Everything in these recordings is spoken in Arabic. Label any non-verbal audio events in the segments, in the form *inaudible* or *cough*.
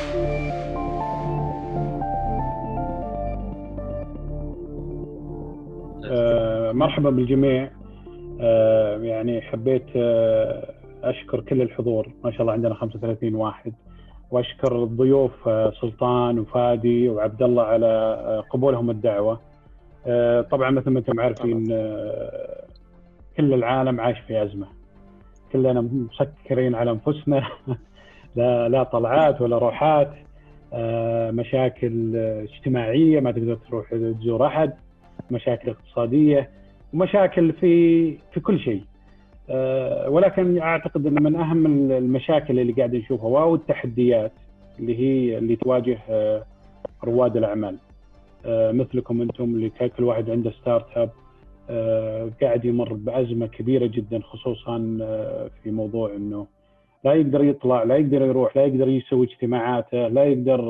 آه، مرحبا بالجميع. آه، يعني حبيت آه، أشكر كل الحضور. ما شاء الله عندنا 35 واحد. وأشكر الضيوف سلطان وفادي وعبد الله على قبولهم الدعوة. طبعا مثل ما أنتم عارفين كل العالم عايش في أزمة. كلنا مسكرين على أنفسنا. *laughs* لا لا طلعات ولا روحات مشاكل اجتماعية ما تقدر تروح تزور أحد مشاكل اقتصادية ومشاكل في في كل شيء. أه ولكن أعتقد إن من أهم المشاكل اللي قاعد نشوفها أو التحديات اللي هي اللي تواجه أه رواد الأعمال. مثلكم أنتم اللي كل واحد عنده startup قاعد يمر بأزمة كبيرة جدا خصوصا في موضوع إنه لا يقدر يطلع لا يقدر يروح لا يقدر يسوي اجتماعاته لا يقدر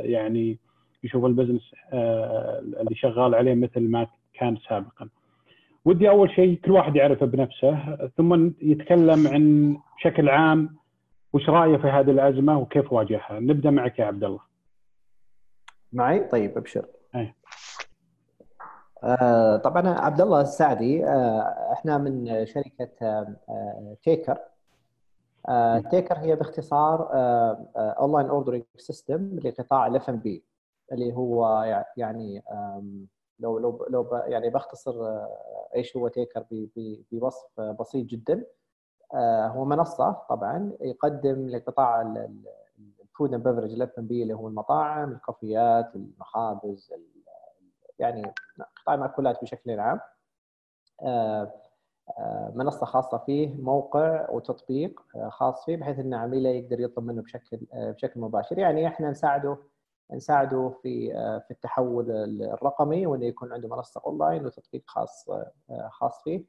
يعني يشوف البزنس آه، اللي شغال عليه مثل ما كان سابقا. ودي أول شيء كل واحد يعرف بنفسه ثم يتكلم عن بشكل عام وش رأيه في هذه الأزمة وكيف واجهها؟ نبدأ معك يا عبد الله. معي؟ طيب أبشر. أي. آه طبعا عبد الله السعدي آه إحنا من شركة آه Taker آه Taker هي باختصار online ordering system لقطاع الاف ام بي اللي هو يعني لو لو لو يعني بختصر آه، إيش هو Taker بوصف بسيط جدا. آه، هو منصة طبعا يقدم لقطاع ال food and beverage ال F&B اللي هو المطاعم الكافيات المخابز يعني قطاع المأكولات بشكل عام. آه، منصة خاصة فيه موقع وتطبيق خاص فيه بحيث إن عميله يقدر يطلب منه بشكل بشكل مباشر. يعني إحنا نساعده نساعده في آه، في التحول الرقمي وإنه يكون عنده منصة أونلاين وتطبيق خاص آه، خاص فيه.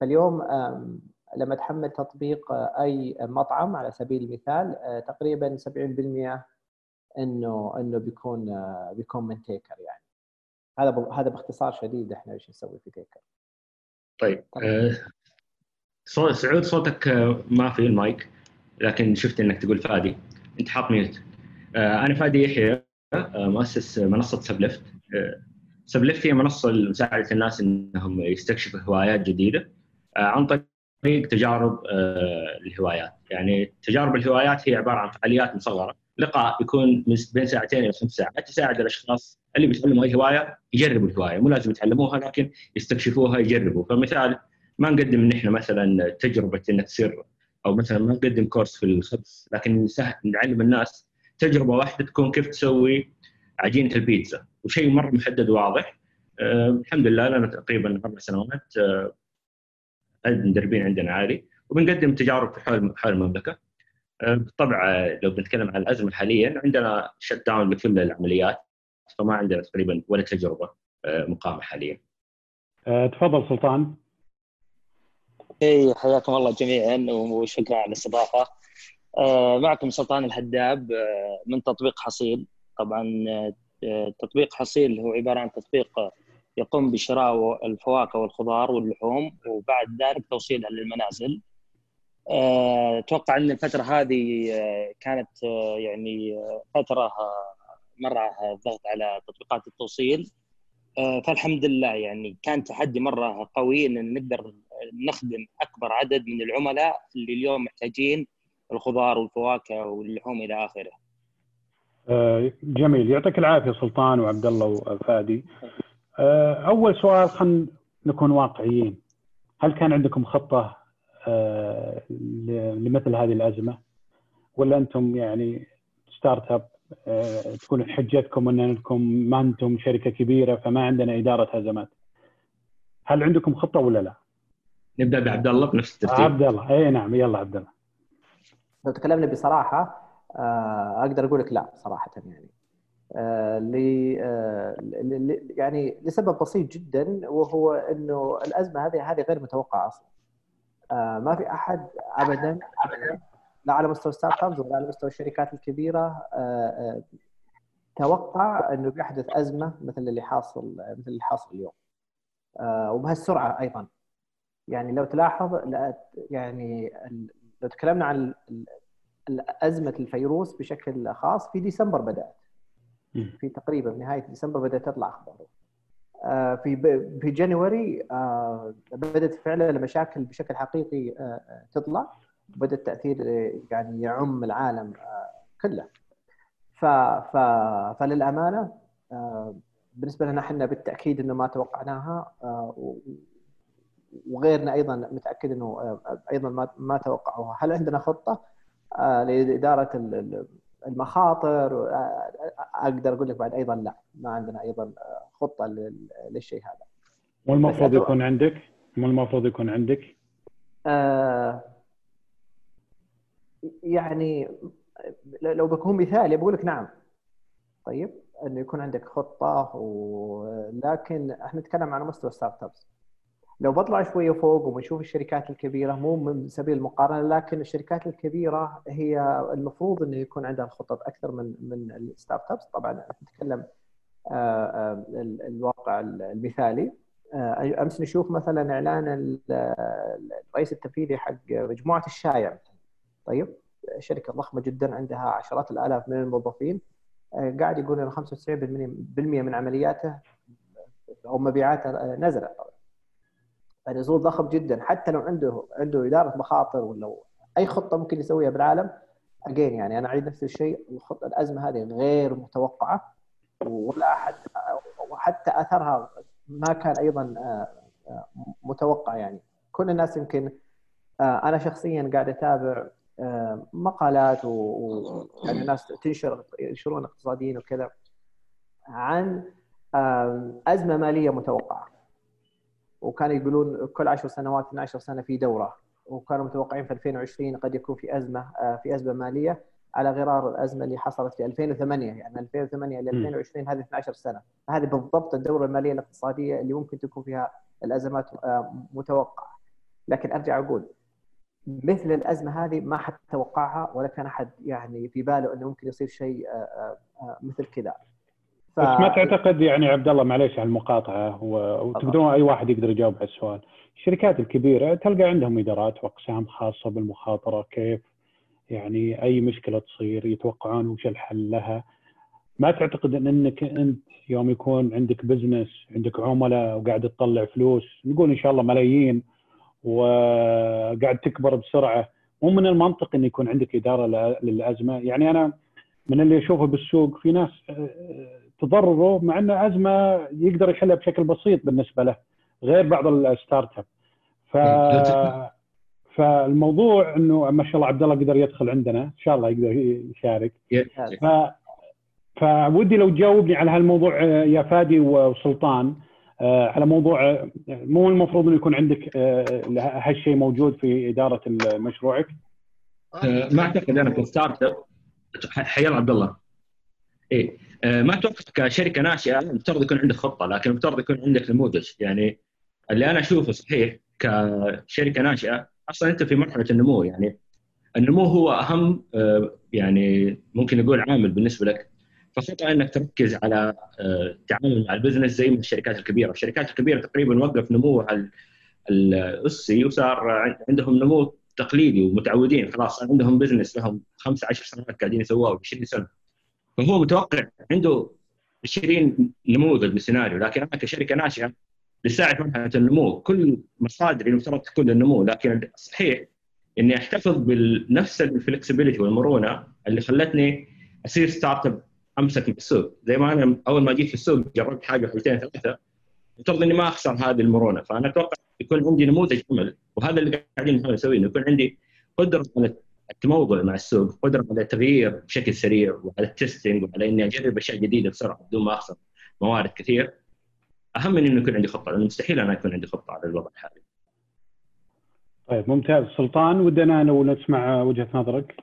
فاليوم لما تحمل تطبيق آه، أي مطعم على سبيل المثال تقريبا 70% إنه إنه بيكون بيكون من Taker يعني. هذا هذا باختصار شديد إحنا إيش نسوي في Taker طيب صوت سعود صوتك ما في المايك لكن شفت إنك تقول فادي. أنت حاط mute. أنا فادي يحيى آه، مؤسس منصة سبلفت آه، سبلفت هي منصة لمساعدة الناس إنهم يستكشفوا هوايات جديدة آه، عن طريق تجارب الهوايات. يعني تجارب الهوايات هي عبارة عن فعاليات مصغرة. لقاء يكون بين ساعتين إلى خمس ساعات تساعد الأشخاص اللي بيتعلموا أي هواية يجربوا الهواية. مو لازم يتعلموها لكن يستكشفوها يجربوا. فمثال ما نقدم نحن مثلا تجربة إنك تصير أو مثلا ما نقدم كورس في الخبز لكن نعلم الناس تجربة واحدة تكون كيف تسوي عجينة البيتزا. وشيء مرة محدد وواضح أه الحمد لله لنا تقريبا أربع سنوات أه المدربين عندنا عالي. وبنقدم تجارب في حول حول المملكة. بالطبع لو بنتكلم عن الأزمة حاليا عندنا شت داون لكل العمليات فما عندنا تقريبا ولا تجربة أه مقامه حاليا. أه تفضل سلطان. إي حياكم الله جميعا وشكرا على الاستضافة. آه، معكم سلطان الهداب آه، من تطبيق حصيل طبعا تطبيق حصيل هو عبارة عن تطبيق يقوم بشراء الفواكه والخضار واللحوم وبعد ذلك توصيلها للمنازل أتوقع إن الفترة هذه كانت يعني فترة مرة ضغط على تطبيقات التوصيل فالحمد لله يعني كان تحدي مرة قوي إن نقدر نخدم أكبر عدد من العملاء اللي اليوم محتاجين الخضار والفواكه واللحوم إلى آخره. آه، جميل يعطيك العافية سلطان وعبد الله وفادي. آه، أول سؤال خلينا نكون واقعيين. هل كان عندكم خطة آه، لمثل هذه الأزمة؟ ولا أنتم يعني startup تكون حجتكم أن أنكم ما أنتم شركة كبيرة فما عندنا إدارة ازمات. هل عندكم خطة ولا لا؟ نبدأ بعبد الله بنفس الترتيب. عبد الله اي نعم يلا عبد الله. لو تكلمنا بصراحة آه، أقدر أقول لك لا صراحة يعني آه، آه، ل يعني لسبب بسيط جدا وهو إنه الأزمة هذه هذه غير متوقعة أصلا ما في أحد ابدا. لا على مستوى startups ولا على مستوى الشركات الكبيرة. توقع إنه بيحدث أزمة مثل اللي حاصل مثل اللي حاصل اليوم. وبهالسرعة أيضا. يعني لو تلاحظ يعني لو تكلمنا عن أزمة الفيروس بشكل خاص في ديسمبر بدأت. في تقريبا نهاية ديسمبر بدأت تطلع أخبار آه، في في جانوري آه، بدأت فعلا المشاكل بشكل حقيقي آه، آه، تطلع. وبدا التاثير آه، يعني يعم العالم آه، كله. ف ف فللأمانة آه، بالنسبة لنا إحنا بالتأكيد إنه ما توقعناها آه، وغيرنا أيضا متأكد إنه آه، أيضا ما توقعوها، هل عندنا خطة؟ آه، لإدارة المخاطر أقدر أقول لك بعد أيضا لا ما عندنا أيضا خطة لل- للشيء هذا. مو المفروض يكون عندك؟ مو المفروض يكون عندك؟ آه، يعني لو بكون مثالي بقول لك نعم. طيب إنه يكون عندك خطة ولكن إحنا نتكلم عن مستوى startups لو بطلع شوية فوق وبنشوف الشركات الكبيرة مو من سبيل المقارنة لكن الشركات الكبيرة هي المفروض إنه يكون عندها خطط أكثر من من ال startups طبعا نتكلم آه، آه، ال- الواقع المثالي. آه، أمس نشوف مثلا إعلان ال- الرئيس التنفيذي حق مجموعة الشايع طيب شركة ضخمة جدا عندها عشرات الآلاف من الموظفين. قاعد يقول انه 95% من عملياته أو مبيعاته نزلت. فنزول ضخم جدا. حتى لو عنده عنده إدارة مخاطر ولا أي خطة ممكن يسويها بالعالم اجين يعني أنا أعيد نفس الشيء الخطة الأزمة هذه غير متوقعة ولا أحد وحتى أثرها ما كان أيضا آه، آه، متوقع يعني. كل الناس يمكن آه، أنا شخصيا قاعد أتابع مقالات و و- يعني ناس تنشر ينشرون اقتصاديين وكذا عن أزمة مالية متوقعة. وكانوا يقولون كل 10 سنوات 12 سنة في دورة. وكانوا متوقعين في 2020 قد يكون في أزمة آه، في أزمة مالية على غرار الأزمة اللي حصلت في 2008 يعني 2008 ل 2020 هذه 12 سنة. هذه بالضبط الدورة المالية الاقتصادية اللي ممكن تكون فيها الأزمات آه، متوقعة. لكن أرجع أقول مثل الأزمة هذه ما حد توقعها ولا كان أحد يعني في باله إنه ممكن يصير شيء آه، مثل كذا. ف... بس ما تعتقد يعني عبد الله معليش على المقاطعة وتقدرون أي واحد يقدر يجاوب على السؤال. الشركات الكبيرة تلقى عندهم إدارات وأقسام خاصة بالمخاطرة كيف يعني أي مشكلة تصير يتوقعون وش الحل لها. ما تعتقد إن إنك أنت يوم يكون عندك business عندك عملاء وقاعد تطلع فلوس نقول إن شاء الله ملايين وقاعد تكبر بسرعة. مو من المنطق إن يكون عندك إدارة للأزمة. يعني أنا من اللي أشوفه بالسوق في ناس تضرروا مع إنه أزمة يقدر يحلها بشكل بسيط بالنسبة له غير بعض ال startup. ف فالموضوع إنه ما شاء الله عبد الله قدر يدخل عندنا إن شاء الله يقدر يشارك. ف فودي لو تجاوبني على هالموضوع آه، يا فادي وسلطان آه، على موضوع آه، مو المفروض إنه يكون عندك هالشيء موجود في إدارة مشروعك؟ ما أعتقد أنا كستارت أب حيا الله عبد الله إيه. آه، ما أتوقع كشركة ناشئة المفترض يكون عندك خطة لكن المفترض يكون عندك نموذج يعني اللي أنا أشوفه صحيح كشركة ناشئة أصلا أنت في مرحلة النمو يعني النمو هو أهم آه، يعني ممكن نقول عامل بالنسبة لك. فخطأ إنك تركز على آه، التعامل مع ال business زي ما الشركات الكبيرة، الشركات الكبيرة تقريبا وقف نموها ال- الأسي وصار عندهم نمو تقليدي ومتعودين خلاص عندهم business لهم خمسة عشر سنوات قاعدين يسووه 20 سنة. فهو متوقع عنده 20 نموذج للسيناريو لكن أنا كشركة ناشئة لساعة مرحله النمو كل مصادري المفترض تكون للنمو لكن صحيح إني أحتفظ بنفس ال flexibility والمرونة اللي خلتني أصير startup أمسك من السوق. زي ما أنا أول ما جيت في السوق جربت حاجة حاجتين ثلاثة المفترض إني ما أخسر هذه المرونة فأنا أتوقع يكون عندي نموذج عمل وهذا اللي قاعدين نسويه إنه يكون عندي قدرة على التموضع مع السوق قدرة على التغيير بشكل سريع وعلى ال testing وعلى إني أجرب أشياء جديدة بسرعة بدون ما أخسر موارد كثير. أهم من إنه يكون عندي خطة لأنه مستحيل أنا يكون عندي خطة على الوضع الحالي. طيب ممتاز. سلطان ودنا لو نسمع وجهة نظرك.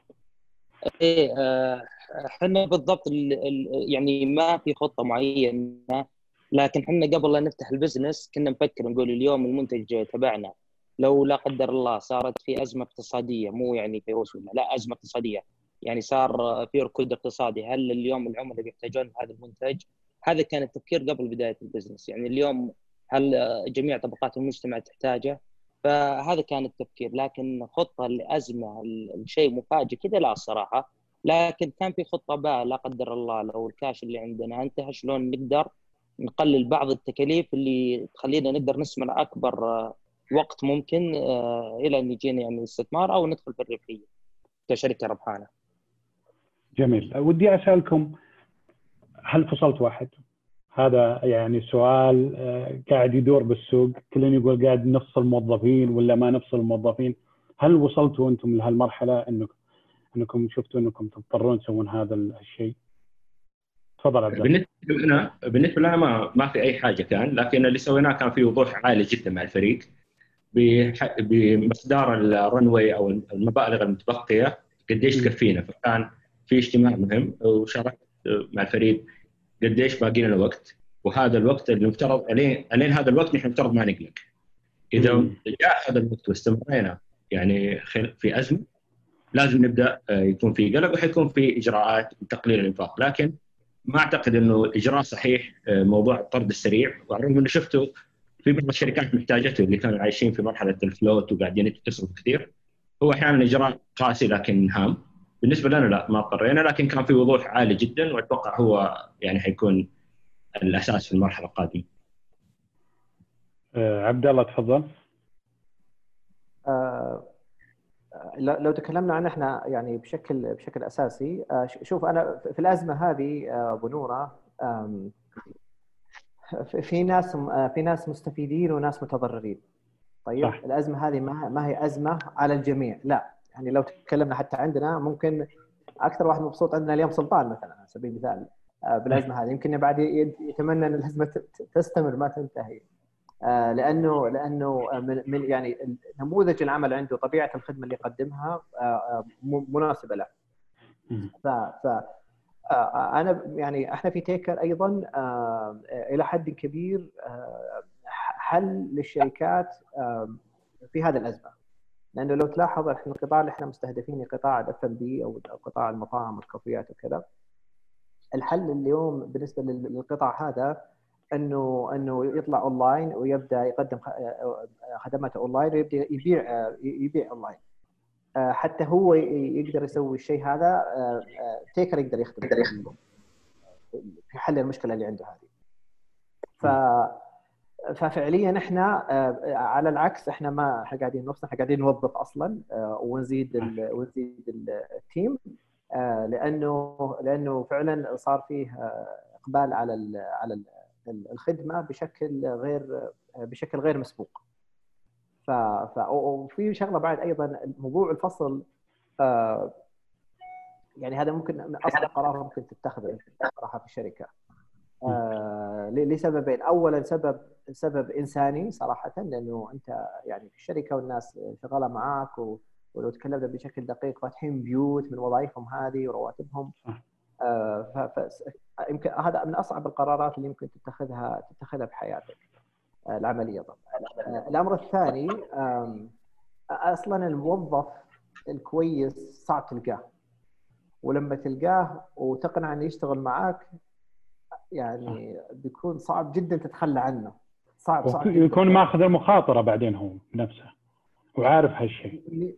إيه آه، إحنا بالضبط ال ال يعني ما في خطة معينة لكن إحنا قبل لا نفتح ال business كنا نفكر نقول اليوم المنتج تبعنا. لو لا قدر الله صارت في أزمة اقتصادية مو يعني فيروس ولا لا أزمة اقتصادية يعني صار في ركود اقتصادي هل اليوم العملاء بيحتاجون هذا المنتج؟ هذا كان التفكير قبل بداية ال business يعني اليوم هل جميع طبقات المجتمع تحتاجه؟ فهذا كان التفكير لكن خطة لأزمة الشيء مفاجئ كذا لا الصراحه لكن كان في خطة باء لا قدر الله لو الكاش اللي عندنا انتهى شلون نقدر نقلل بعض التكاليف اللي تخلينا نقدر نستثمر أكبر وقت ممكن آه، إلى أن يجينا يعني الاستثمار أو ندخل في الربحية كشركة ربحانة. جميل ودي أسألكم هل فصلت واحد؟ هذا يعني سؤال آه، قاعد يدور بالسوق كلنا يقول قاعد نفصل الموظفين ولا ما نفصل الموظفين هل وصلتوا أنتم لهالمرحلة انكم إنكم شفتوا إنكم تضطرون تسوون هذا الشيء؟ تفضل عبد بالنسبة لنا بالنسبة لنا ما ما في أي حاجة كان لكن اللي سويناه كان في وضوح عالي جدا مع الفريق بمقدار الرنوي أو المبالغ المتبقية قديش تكفينا. فكان في اجتماع مهم وشرحت مع الفريق قديش باقي لنا وقت وهذا الوقت اللي مفترض ألين ألين هذا الوقت نحن مفترض ما نقلق. إذا جاء هذا الوقت واستمرينا يعني في أزمة لازم نبدأ آه، يكون في قلق وحيكون في إجراءات تقليل الإنفاق. لكن ما أعتقد إنه الاجراء صحيح آه، موضوع الطرد السريع ورغم إنه شفته في بعض الشركات محتاجته اللي كانوا عايشين في مرحلة الفلوت وقاعدين يصرفوا كثير هو أحيانا إجراء قاسي لكن هام بالنسبة لنا لا ما اضطرينا لكن كان في وضوح عالي جدا وأتوقع هو يعني حيكون الأساس في المرحلة القادمة. آه عبد الله تفضل. آه لو تكلمنا عن إحنا يعني بشكل بشكل أساسي آه شوف أنا في الأزمة هذه آه، أبو نورة في ناس آه، في ناس مستفيدين وناس متضررين. طيب صح. الأزمة هذه ما ما هي أزمة على الجميع. لا يعني لو تكلمنا حتى عندنا ممكن أكثر واحد مبسوط عندنا اليوم سلطان مثلا على سبيل المثال آه، بالأزمة هذه. يمكن بعد يتمنى إن الأزمة تستمر ما تنتهي. آه، لأنه لأنه من يعني نموذج العمل عنده طبيعة الخدمة اللي يقدمها مناسبة له. ف أنا يعني إحنا في تيكر أيضا إلى حد كبير حل للشركات في هذه الأزمة. لأنه لو تلاحظ إحنا القطاع اللي إحنا مستهدفين قطاع الاف ام بي أو قطاع المطاعم والكافيات وكذا الحل اليوم بالنسبة للقطاع هذا إنه إنه يطلع اونلاين ويبدأ يقدم خدماته اونلاين ويبدأ يبيع يبيع اونلاين حتى هو يقدر يسوي الشيء هذا تيكر يقدر يخدم. في حل المشكلة اللي عنده هذه. ف ففعليا إحنا آه، على العكس إحنا ما إحنا قاعدين نفصل إحنا قاعدين نوظف أصلا آه، ونزيد ونزيد التيم آه، لأنه لأنه فعلا صار فيه إقبال على على الخدمة بشكل غير بشكل غير مسبوق. ف وفي شغلة بعد أيضا موضوع الفصل يعني هذا ممكن اصعب قرار ممكن تتخذه صراحة في الشركة. آه لسببين. اولا سبب سبب إنساني صراحة لأنه أنت يعني في الشركة والناس شغالة معاك و... ولو تكلمنا بشكل دقيق فاتحين بيوت من وظائفهم هذه ورواتبهم. آه ف... ف... يمكن هذا من أصعب القرارات اللي يمكن تتخذها تتخذها بحياتك. آه العملية طبعا. آه الأمر الثاني أصلا الموظف الكويس صعب تلقاه. ولما تلقاه وتقنع إنه يشتغل معك يعني بيكون صعب جدا تتخلى عنه. صعب صعب يكون ماخذ المخاطرة بعدين هو بنفسه وعارف هالشيء.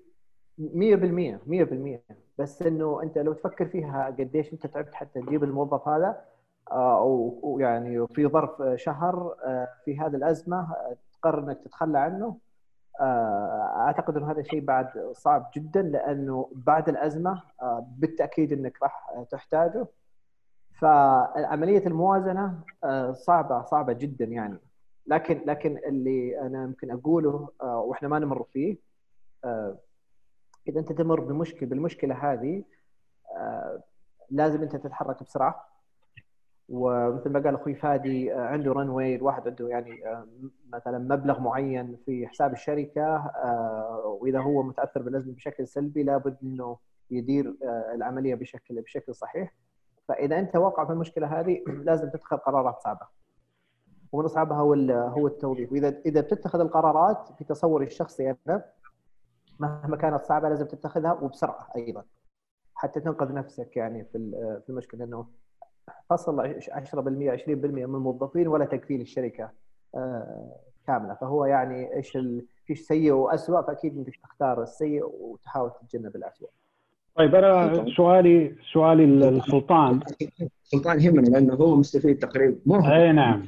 100% 100% بس إنه أنت لو تفكر فيها قديش أنت تعبت حتى تجيب الموظف هذا آه، ويعني في ظرف شهر آه، في هذه الأزمة آه، تقرر إنك تتخلى عنه. أعتقد إنه هذا الشيء بعد صعب جدا لأنه بعد الأزمة بالتأكيد إنك راح تحتاجه. فعمليه الموازنة آه، صعبة صعبة جدا يعني. لكن لكن اللي أنا يمكن أقوله آه، وإحنا ما نمر فيه آه، إذا أنت تمر بمشكله بالمشكلة هذه لازم أنت تتحرك بسرعة. ومثل ما قال أخوي فادي عنده رنوي الواحد عنده يعني مثلا مبلغ معين في حساب الشركة وإذا هو متأثر بالأزمة بشكل سلبي لابد إنه يدير العملية بشكل بشكل صحيح. فإذا أنت واقع في المشكلة هذه *clears throat* لازم تتخذ قرارات صعبه ومن أصعبها هو هو التوظيف. وإذا إذا بتتخذ القرارات في تصوري الشخصي أنا مهما كانت صعبة لازم تتخذها وبسرعة أيضا حتى تنقذ نفسك يعني في في المشكلة. انه فصل 10% 20% من الموظفين ولا تكفيل الشركة آه، كاملة. فهو يعني إيش في سيء واسوء فأكيد انك تختار السيء وتحاول تتجنب الاسوء. طيب أنا سؤالي سؤالي للسلطان. سلطان يهمنا لأنه هو مستفيد تقريبا. مو أي نعم.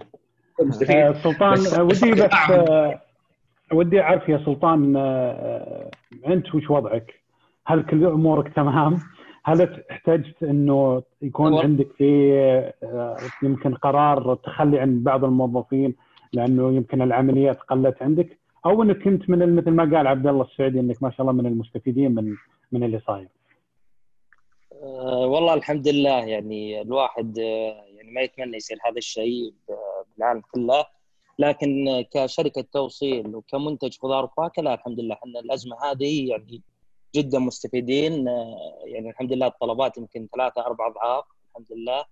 مستفيد. آه، سلطان بس- ودي بس- آه، ودي أعرف يا سلطان آه، أنت وش وضعك؟ هل كل أمورك تمام؟ هل احتجت إنه يكون عندك في آه، يمكن قرار تخلي عن بعض الموظفين لأنه يمكن العمليات قلت عندك أو إنك كنت من مثل ما قال عبد الله السعيدي إنك ما شاء الله من المستفيدين من من اللي صاير. آه، والله الحمد لله يعني الواحد آه، يعني ما يتمنى يصير هذا الشيء بالعالم كله لكن كشركة توصيل وكمنتج خضار وفاكهة لا الحمد لله إحنا الأزمة هذه يعني جدا مستفيدين. آه، يعني الحمد لله الطلبات يمكن ثلاثة أربع أضعاف الحمد لله.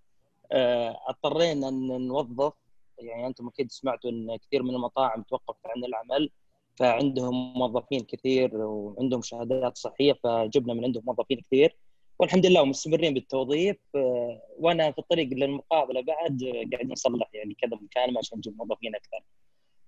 آه، اضطرينا إن نوظف. يعني أنتم أكيد سمعتوا إن كثير من المطاعم توقفت عن العمل فعندهم موظفين كثير وعندهم شهادات صحية فجبنا من عندهم موظفين كثير. والحمد لله ومستمرين بالتوظيف. آه، وأنا في الطريق للمقابلة بعد قاعد نصلح يعني كذا مكالمه عشان نجيب موظفين أكثر.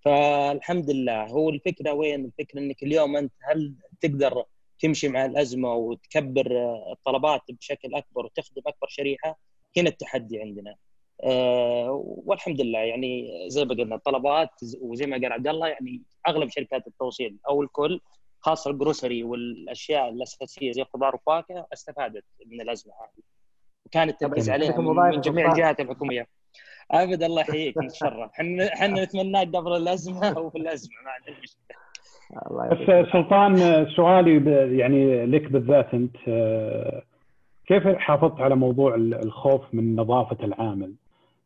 فالحمد لله. هو الفكرة وين؟ الفكرة إنك اليوم أنت هل تقدر تمشي مع الأزمة وتكبر آه، الطلبات بشكل أكبر وتخدم أكبر شريحة؟ هنا التحدي عندنا. آه، والحمد لله يعني زي ما قلنا الطلبات وزي ما قال عبد الله يعني أغلب شركات التوصيل أو الكل خاصة الجروسري والأشياء الأساسية زي الخضار والفواكه استفادت من الأزمة هذه وكان التركيز. عليها من, جميع. الجهات الحكومية ابد الله يحييك نتشرف *laughs* إحنا إحنا نتمناك قبل الأزمة *laughs* وفي الازمه ما عندنا مشكلة بس سلطان سؤالي يعني لك بالذات أنت كيف حافظت على موضوع ال- الخوف من نظافة العامل؟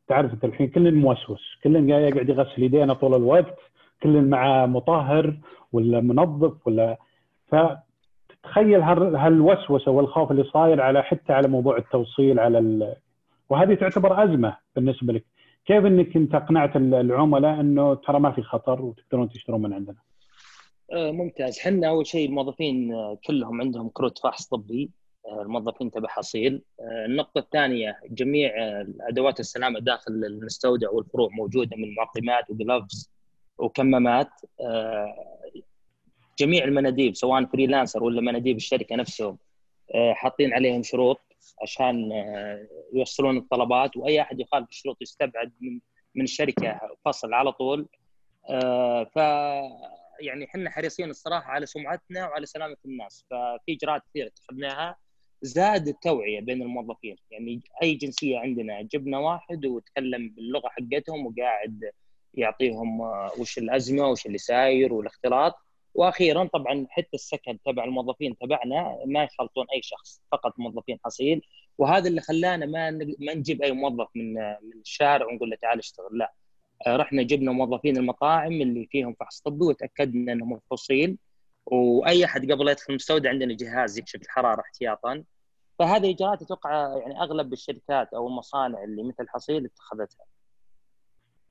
تعرف أنت الحين كل موسوس، كل يقعد يغسل يدينه طول الوقت، كل مع مطهر ولا منظف ولا فتتخيل هال- هالوسوسة والخوف اللي صاير على حتى على موضوع التوصيل على ال... وهذه تعتبر أزمة بالنسبة لك، كيف إنك أنت اقنعت ال- العملاء إنه ترى ما في خطر وتقدرون تشترون من عندنا؟ آه، ممتاز. حنا أول شيء الموظفين آه، كلهم عندهم كروت فحص طبي. آه، الموظفين تبع حصيل. النقطة الثانية جميع أدوات السلامة داخل المستودع والفروع موجودة من معقمات و gloves وكمامات. جميع المناديب سواء freelancer ولا مناديب الشركة نفسهم حاطين عليهم شروط عشان يوصلون الطلبات. وأي أحد يخالف الشروط يستبعد من من الشركة فصل على طول. ف يعني إحنا حريصين الصراحة على سمعتنا وعلى سلامة الناس. ففي إجراءات كثيرة اتخذناها. زاد التوعية بين الموظفين. يعني أي جنسية عندنا جبنا واحد وتكلم باللغة حقتهم وقاعد يعطيهم آه، وش الأزمة وش اللي ساير والاختلاط. وأخيرا طبعا حتى السكن تبع الموظفين تبعنا ما يخلطون أي شخص فقط موظفين حصيل. وهذا اللي خلانا ما ما نجيب أي موظف من من الشارع ونقول له تعال اشتغل. لا. آه، رحنا جبنا موظفين المطاعم اللي فيهم فحص طبي وتأكدنا إنهم مفحوصين وأي أحد قبل يدخل المستودع عندنا جهاز يكشف الحرارة احتياطا فهذه اجراءات أتوقع يعني أغلب الشركات أو المصانع اللي مثل حصيل اتخذتها.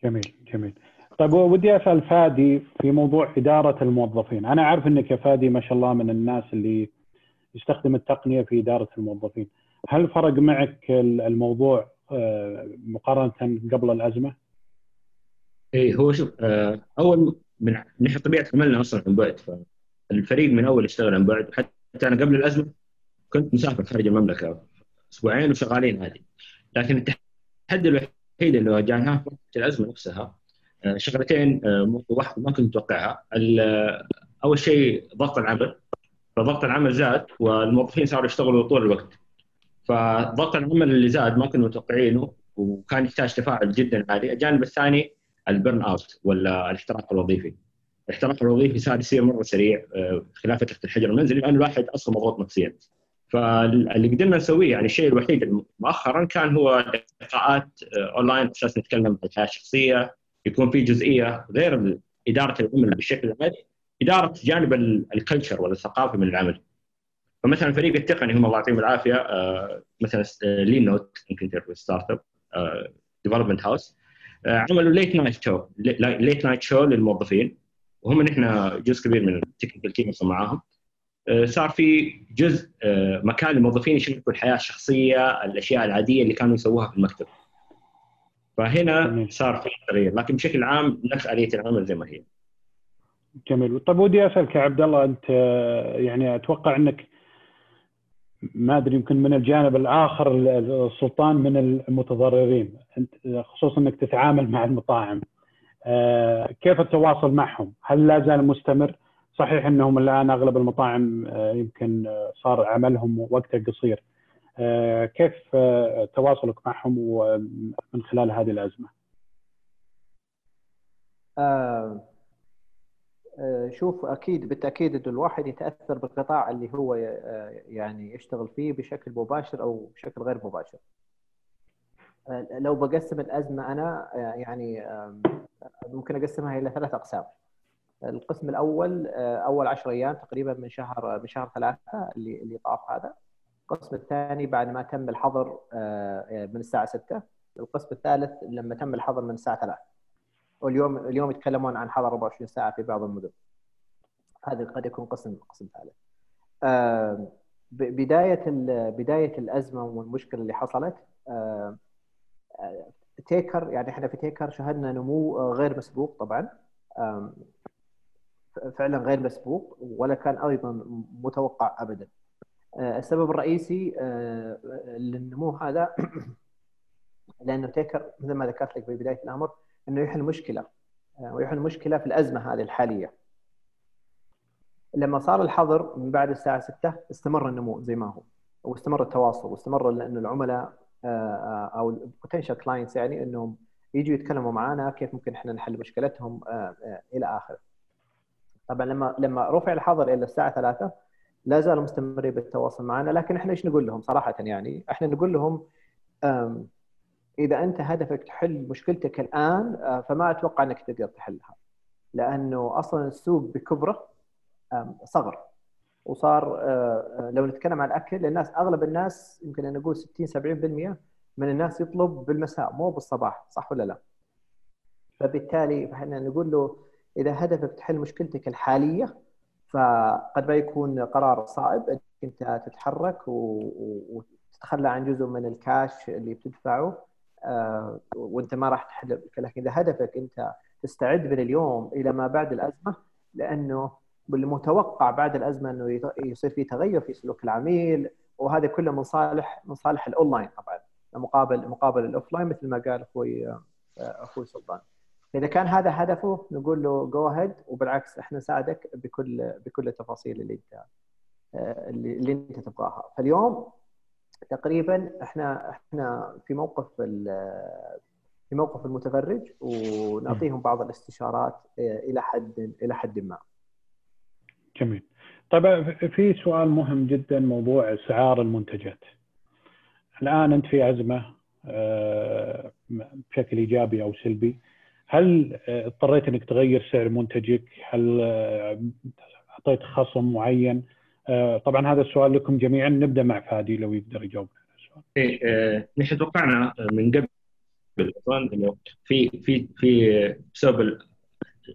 جميل جميل طيب ودي أسأل فادي في موضوع إدارة الموظفين، أنا عارف إنك يا فادي ما شاء الله من الناس اللي يستخدم التقنية في إدارة الموظفين، هل فرق معك ال- الموضوع آه، مقارنة قبل الأزمة؟ اي هو شوف آه، أول من نحن طبيعه عملنا أصلا عن بعد. فالفريق من أول يشتغل عن بعد. حتى أنا قبل الأزمة كنت مسافر خارج المملكة أسبوعين وشغالين هذه. لكن التحدي الوحيد اللي واجهناه في الأزمة نفسها آه، شغلتين آه، واحدة ما كنت متوقعها. أول شيء ضغط العمل. فضغط العمل زاد والموظفين صاروا يشتغلوا طول الوقت. فضغط العمل اللي زاد ما كنا متوقعينه وكان يحتاج تفاعل جدا عالي. الجانب الثاني ال burnout ولا الاحتراق الوظيفي. الاحتراق الوظيفي صار يصير مرة سريع آه، خلال فتره الحجر المنزلي لأن الواحد أصلا مضغوط نفسيا فاللي قدرنا نسويه يعني الشيء الوحيد مؤخرا كان هو لقاءات آه، أونلاين أساس نتكلم عن الحياة الشخصية. يكون في جزئية غير إدارة العمل بالشكل العملي إدارة جانب ال- ال culture ولا الثقافة من العمل. فمثلا الفريق التقني هم الله يعطيهم العافية آه، مثلا Lean Node يمكن تعرفوا startup development house عملوا late night show late night show للموظفين. وهم نحن جزء كبير من ال technical team معاهم. آه، صار في جزء آه، مكان للموظفين يشاركوا الحياة الشخصية الأشياء العادية اللي كانوا يسووها في المكتب. فهنا. صار في تغيير. لكن بشكل عام نفس آلية العمل زي ما هي. جميل. طيب ودي أسألك يا عبد الله أنت يعني أتوقع إنك ما أدري يمكن من الجانب الآخر السلطان من المتضررين خصوصا إنك تتعامل مع المطاعم آه، كيف التواصل معهم؟ هل لا زال مستمر؟ صحيح إنهم الآن أغلب المطاعم آه، يمكن آه، صار عملهم وقته قصير. كيف تواصلك معهم من خلال هذه الأزمة؟ شوف أكيد بالتأكيد إنه الواحد يتأثر بالقطاع اللي هو يعني يشتغل فيه بشكل مباشر أو بشكل غير مباشر. لو بقسم الأزمة أنا يعني ممكن أقسمها إلى ثلاث أقسام. القسم الأول أول 10 أيام تقريبا من شهر من شهر ثلاثة اللي اللي طاف هذا. القسم الثاني بعد ما تم الحظر من الساعة 6 القسم الثالث لما تم الحظر من الساعة 3 واليوم اليوم يتكلمون عن حظر 24 ساعة في بعض المدن. هذا قد يكون قسم قسم ثالث. بداية بداية الأزمة والمشكلة اللي حصلت تيكر يعني إحنا في تيكر شهدنا نمو غير مسبوق طبعا فعلا غير مسبوق ولا كان أيضا متوقع ابدا السبب الرئيسي للنمو هذا *clears throat* لأنه تيكر مثل ما ذكرت لك في بداية الأمر إنه يحل مشكلة ويحل مشكلة في الأزمة هذه الحالية لما صار الحظر من بعد الساعة 6 استمر النمو زي ما هو واستمر التواصل واستمر لأنه العملاء أو ال potential clients يعني إنهم يجوا يتكلموا معنا كيف ممكن إحنا نحل مشكلتهم إلى آخره. طبعا لما لما رفع الحظر إلى الساعة 3 لا زالوا مستمرين بالتواصل معنا لكن إحنا إيش نقول لهم صراحة يعني إحنا نقول لهم إذا أنت هدفك تحل مشكلتك الآن فما أتوقع أنك تقدر تحلها. لأنه أصلا السوق بكبره صغر. وصار لو نتكلم عن الأكل الناس أغلب الناس يمكن أن نقول 60 70% من الناس يطلب بالمساء مو بالصباح صح ولا لا؟ فبالتالي إحنا نقول له إذا هدفك تحل مشكلتك الحالية فقد ما يكون قرار صائب إنك أنت تتحرك وتتخلى عن جزء من الكاش اللي بتدفعه. وانت ما راح تحل لكن إذا هدفك أنت تستعد من اليوم إلى ما بعد الأزمة لأنه بالمتوقع بعد الأزمة أنه يصير في تغير في سلوك العميل وهذا كله من صالح من صالح الأونلاين طبعا مقابل مقابل ال offline مثل ما قال أخوي أخوي سلطان. إذا كان هذا هدفه نقول له go ahead وبالعكس إحنا نساعدك بكل بكل التفاصيل اللي أنت اللي أنت تبغاها فاليوم تقريبا إحنا إحنا في موقف في موقف المتفرج ونعطيهم بعض الاستشارات إلى حد إلى حد ما. جميل. طيب في سؤال مهم جدا موضوع اسعار المنتجات. الآن أنت في ازمه بشكل إيجابي أو سلبي. هل اضطريت إنك تغير سعر منتجك؟ هل أعطيت خصم معين؟ طبعا هذا السؤال لكم جميعا. نبدأ مع فادي لو يقدر يجاوب السؤال. إيه نحن توقعنا من قبل إنه في في في بسبب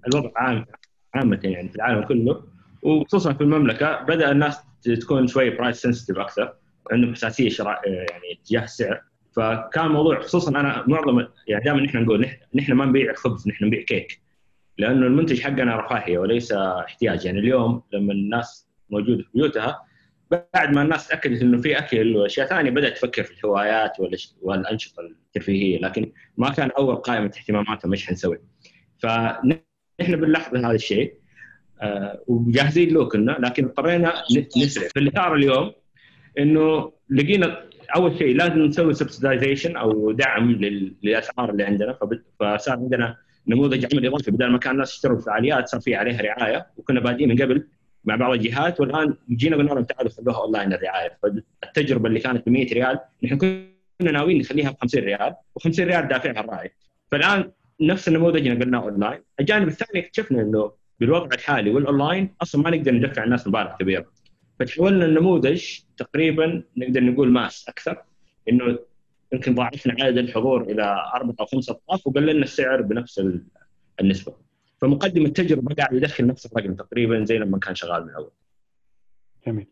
الوضع عام عامة يعني في العالم كله وخصوصا في المملكة بدأ الناس تكون شوي برايس سنسيتيف أكثر عندهم حساسيه شراء يعني تجاه السعر. فكان الموضوع خصوصا أنا معظم يعني دائما نحن نقول نحن ما نبيع خبز نحن نبيع كيك لأنه المنتج حقنا رفاهية وليس احتياج. يعني اليوم لما الناس موجوده في بيوتها. بعد ما الناس تأكدت إنه في أكل وأشياء ثانية بدأت تفكر في الهوايات والأنشطة الترفيهية لكن ما كان أول قائمة اهتماماتهم إيش حنسوي. فنحن بنلاحظ هذا الشيء آه وجاهزين له كنا لكن اضطرينا نسرع. فاللي صار اليوم إنه لقينا أول شيء لازم نسوي subsidization أو دعم للأسعار اللي عندنا. فصار عندنا نموذج عمل إضافي. بدل ما كان الناس يشتروا الفعاليات صار في عليها رعاية وكنا بادئين من قبل. مع بعض الجهات والآن جينا قلنا لهم تعالوا خلوها اونلاين الرعاية. فالتجربة اللي كانت ب 100 ريال نحن كنا ناويين نخليها ب 50 ريال و50 ريال دافعها الراعي فالآن نفس النموذج نقلناه اونلاين الجانب الثاني اكتشفنا إنه بالوضع الحالي والاونلاين أصلا ما نقدر ندفع الناس مبالغ كبيرة. فتحولنا النموذج تقريبا نقدر نقول mass أكثر إنه يمكن ضاعفنا عدد الحضور إلى أربع أو خمسة اضعاف وقللنا السعر بنفس النسبة. فمقدم التجربة قاعد يدخل نفس الرقم تقريبا زي لما كان شغال من أول. جميل.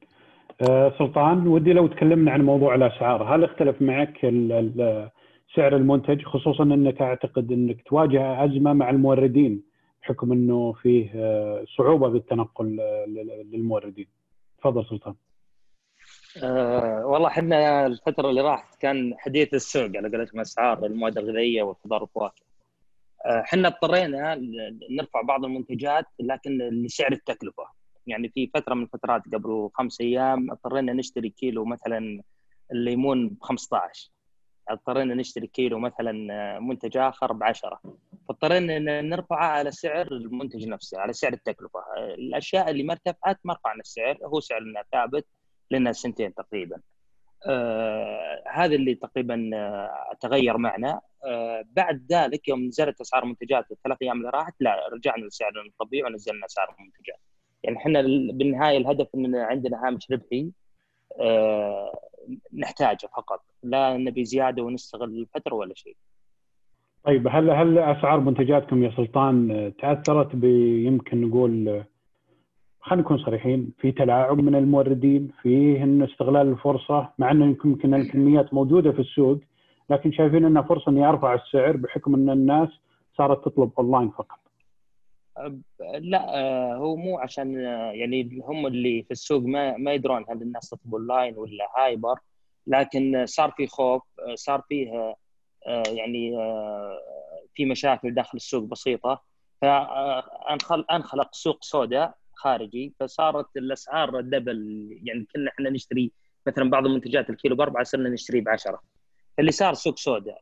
آه سلطان ودي لو تكلمنا عن موضوع الأسعار، هل اختلف معك سعر المنتج خصوصا أنك أعتقد أنك تواجه أزمة مع الموردين بحكم أنه فيه صعوبة بالتنقل للموردين تفضل سلطان أه والله إحنا الفترة اللي راحت كان حديث السوق على قولتهم أسعار المواد الغذائية والخضار والفواكه إحنا اضطرينا نرفع بعض المنتجات لكن لسعر التكلفة. يعني في فترة من الفترات قبل خمس أيام اضطرينا نشتري كيلو مثلا الليمون ب 15 اضطرينا نشتري كيلو مثلا منتج آخر ب 10 فاضطرينا نرفعه على سعر المنتج نفسه على سعر التكلفة. الأشياء اللي ما ارتفعت ما رفعنا السعر هو سعرنا ثابت لنا سنتين تقريبا. آه هذا اللي تقريبا آه تغير معنا. آه بعد ذلك يوم نزلت أسعار المنتجات الثلاث أيام اللي راحت لا رجعنا لسعرنا الطبيعي ونزلنا أسعار المنتجات. يعني إحنا بالنهاية الهدف إن عندنا هامش ربحي آه نحتاجه فقط. لا نبي زيادة ونستغل الفترة ولا شيء. طيب هل هل أسعار منتجاتكم يا سلطان تأثرت بيمكن نقول خلينا نكون صريحين في تلاعب من الموردين فيه إنه استغلال الفرصة مع إنه يمكن الكميات موجودة في السوق لكن شايفين انها فرصة اني ارفع السعر بحكم إن الناس صارت تطلب أونلاين فقط. لا هو مو عشان يعني هم اللي في السوق ما ما يدرون هل الناس تطلب أونلاين ولا hyper لكن صار في خوف صار فيه يعني في مشاكل داخل السوق بسيطة فانخلق سوق سوداء خارجي فصارت الأسعار double يعني كنا إحنا نشتري مثلا بعض المنتجات الكيلو بأربعة صرنا نشتريه ب 10 اللي صار سوق سوداء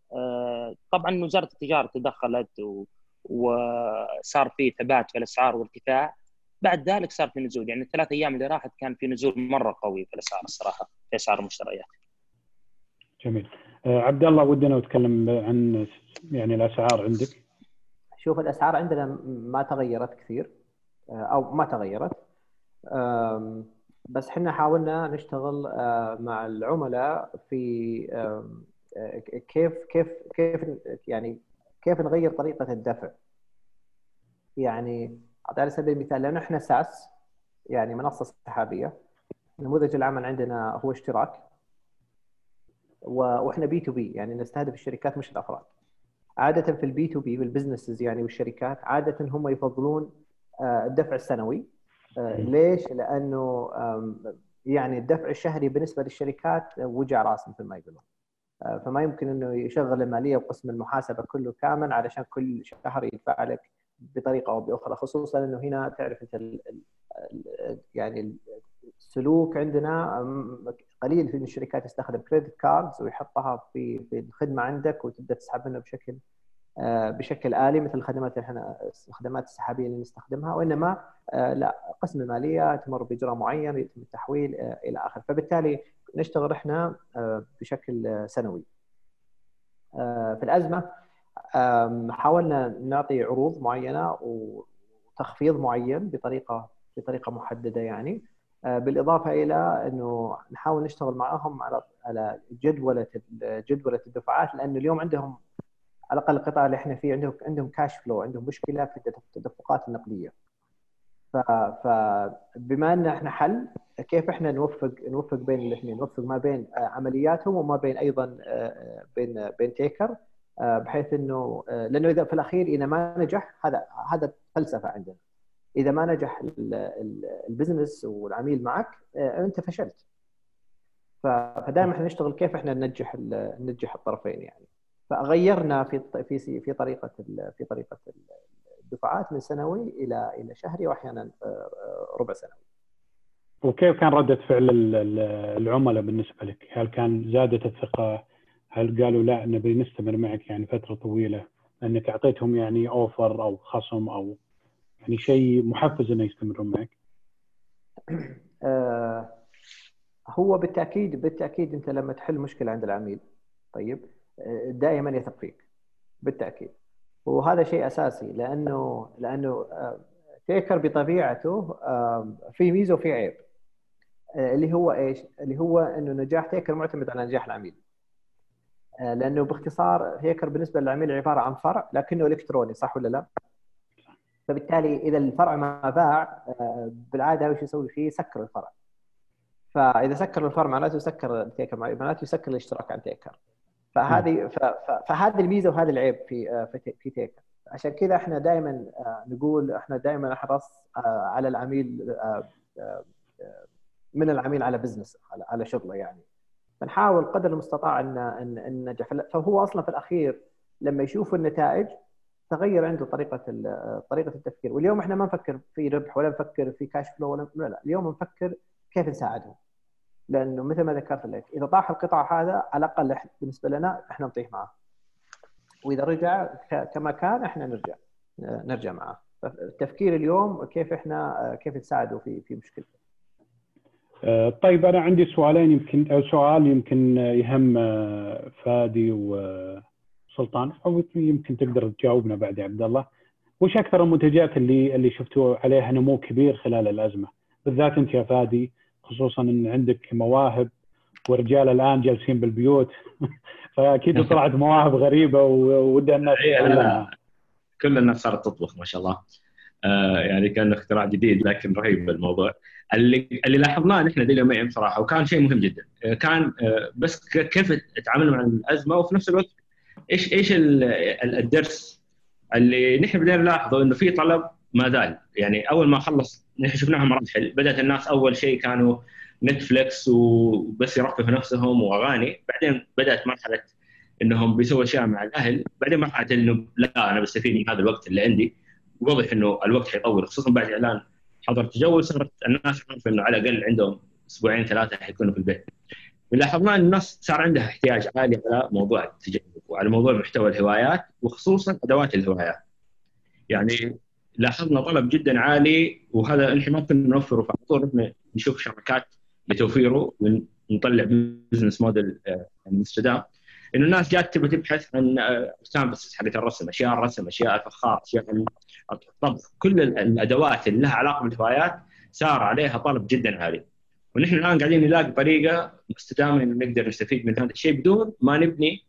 طبعا وزارة التجارة تدخلت و... وصار في ثبات في الأسعار وارتفاع بعد ذلك صار في نزول يعني الثلاث أيام اللي راحت كان في نزول مرة قوي في الأسعار الصراحة في أسعار المشتريات. جميل. عبد الله ودنا نتكلم عن يعني الأسعار عندك. شوف الأسعار عندنا ما تغيرت كثير أو ما تغيرت. بس إحنا حاولنا نشتغل مع العملاء في كيف كيف كيف يعني كيف نغير طريقة الدفع. يعني على سبيل المثال لأنه إحنا SaaS يعني منصة سحابية نموذج العمل عندنا هو اشتراك وإحنا B2B يعني نستهدف الشركات مش الأفراد. عادة في ال B2B بال businesses يعني والشركات عادة هم يفضلون الدفع السنوي. ليش؟ لأنه يعني الدفع الشهري بالنسبة للشركات وجع راس مثل ما يقولون فما يمكن إنه يشغل المالية وقسم المحاسبة كله كامل علشان كل شهر يدفع لك بطريقة أو بأخرى. خصوصا إنه هنا تعرف أنت يعني السلوك عندنا قليل في الشركات تستخدم كريدت كاردز ويحطها في في الخدمة عندك وتبدأ تسحب منه بشكل بشكل آلي مثل الخدمات اللي إحنا الخدمات السحابية اللي نستخدمها وإنما لا قسم المالية تمر بإجراء معين ويتم التحويل إلى اخره فبالتالي نشتغل إحنا بشكل سنوي. في الأزمة حاولنا نعطي عروض معينة وتخفيض معين بطريقة بطريقة محددة يعني. بالإضافة إلى إنه نحاول نشتغل معهم على على جدولة جدولة الدفعات لأنه اليوم عندهم على الأقل القطاع اللي إحنا فيه عندهم عندهم cash flow عندهم مشكلة في التدفقات النقدية. فبما إن إحنا حل كيف إحنا نوفق نوفق بين الاثنين؟ نوفق ما بين عملياتهم وما بين أيضا بين بين تيكر بحيث إنه لأنه إذا في الأخير إذا ما نجح هذا هذا فلسفة عندنا. إذا ما نجح ال business والعميل معك أنت فشلت. فدائما إحنا نشتغل كيف إحنا ننجح ننجح الطرفين يعني. فغيرنا في في في طريقة في طريقة الدفعات من سنوي إلى إلى شهري واحيانا ربع سنوي. وكيف كان ردة فعل العملاء بالنسبة لك؟ هل كان زادت الثقة؟ هل قالوا لا نبي نستمر معك يعني فترة طويلة؟ لأنك أعطيتهم يعني أوفر أو خصم أو يعني شيء محفز إنه يستمرون معك؟ *clears throat* هو بالتأكيد بالتأكيد أنت لما تحل مشكلة عند العميل طيب دائما يثق فيك بالتأكيد وهذا شيء أساسي لأنه لأنه تيكر بطبيعته في ميزة وفي عيب اللي هو إيش؟ اللي هو إنه نجاح تيكر معتمد على نجاح العميل لأنه باختصار تيكر بالنسبة للعميل عبارة عن فرع لكنه إلكتروني صح ولا لا؟ فبالتالي إذا الفرع ما باع بالعادة وش يسوي فيه؟ يسكر الفرع فإذا سكر الفرع معناته يسكر تيكر معناته يسكر الاشتراك عن تيكر فهذه فهذه الميزة وهذا العيب في في تيكر عشان كذا إحنا دائما نقول إحنا دائما نحرص على العميل من العميل على business على شغله يعني. فنحاول قدر المستطاع إن إن ننجح فهو أصلا في الأخير لما يشوف النتائج تغير عنده طريقة طريقة التفكير. واليوم إحنا ما نفكر في ربح ولا نفكر في كاش فلو ولا لا, لا. اليوم نفكر كيف نساعدهم. لأنه مثل ما ذكرت لك إذا طاح القطاع هذا على الأقل بالنسبة لنا إحنا نطيح معه. وإذا رجع كما كان إحنا نرجع نرجع معه. التفكير اليوم كيف إحنا كيف نساعده في في مشكلته؟ طيب أنا عندي سؤالين يمكن أو سؤال يمكن يهم فادي وسلطان أو يمكن تقدر تجاوبنا بعد يا عبد الله. وش أكثر المنتجات اللي اللي شفتوا عليها نمو كبير خلال الأزمة؟ بالذات أنت يا فادي خصوصا إن عندك مواهب ورجال الآن جالسين بالبيوت. *laughs* فأكيد طلعت مواهب غريبة ودها الناس كل الناس صارت تطبخ ما شاء الله. آه يعني كان اختراع جديد لكن رهيب الموضوع. اللي اللي لاحظناه نحن ذي اليومين صراحة وكان شيء مهم جدا. آه كان آه بس كيف تعاملنا مع الأزمة وفي نفس الوقت إيش إيش الدرس اللي نحن بدينا نلاحظه إنه في طلب ما زال. يعني أول ما خلص شفناها مراحل بدأت الناس أول شيء كانوا نتفلكس وبس يرفهوا نفسهم وأغاني بعدين بدأت مرحلة إنهم بيسووا أشياء مع الأهل بعدين مرحلة إنه لا أنا بستفيد من هذا الوقت اللي عندي واضح إنه الوقت حيطول خصوصا بعد إعلان حظر التجول صارت الناس عارفه إنه على الأقل عندهم أسبوعين ثلاثة حيكونوا في البيت. لاحظنا إن الناس صار عندها احتياج عالي على موضوع التجول وعلى موضوع محتوى الهوايات وخصوصا أدوات الهوايات. يعني لاحظنا طلب جدا عالي وهذا نحن ما كنا نوفره. فعلى طول نشوف شركات لتوفيره ونطلع business model مستدام إنه الناس جات تبغى تبحث عن كانفاس حقت الرسم أشياء الرسم أشياء الفخار أشياء الطبخ كل الأدوات اللي لها علاقة بالهوايات صار عليها طلب جدا عالي. ونحن الآن قاعدين نلاقي طريقة مستدامة انه نقدر نستفيد من هذا الشيء بدون ما نبني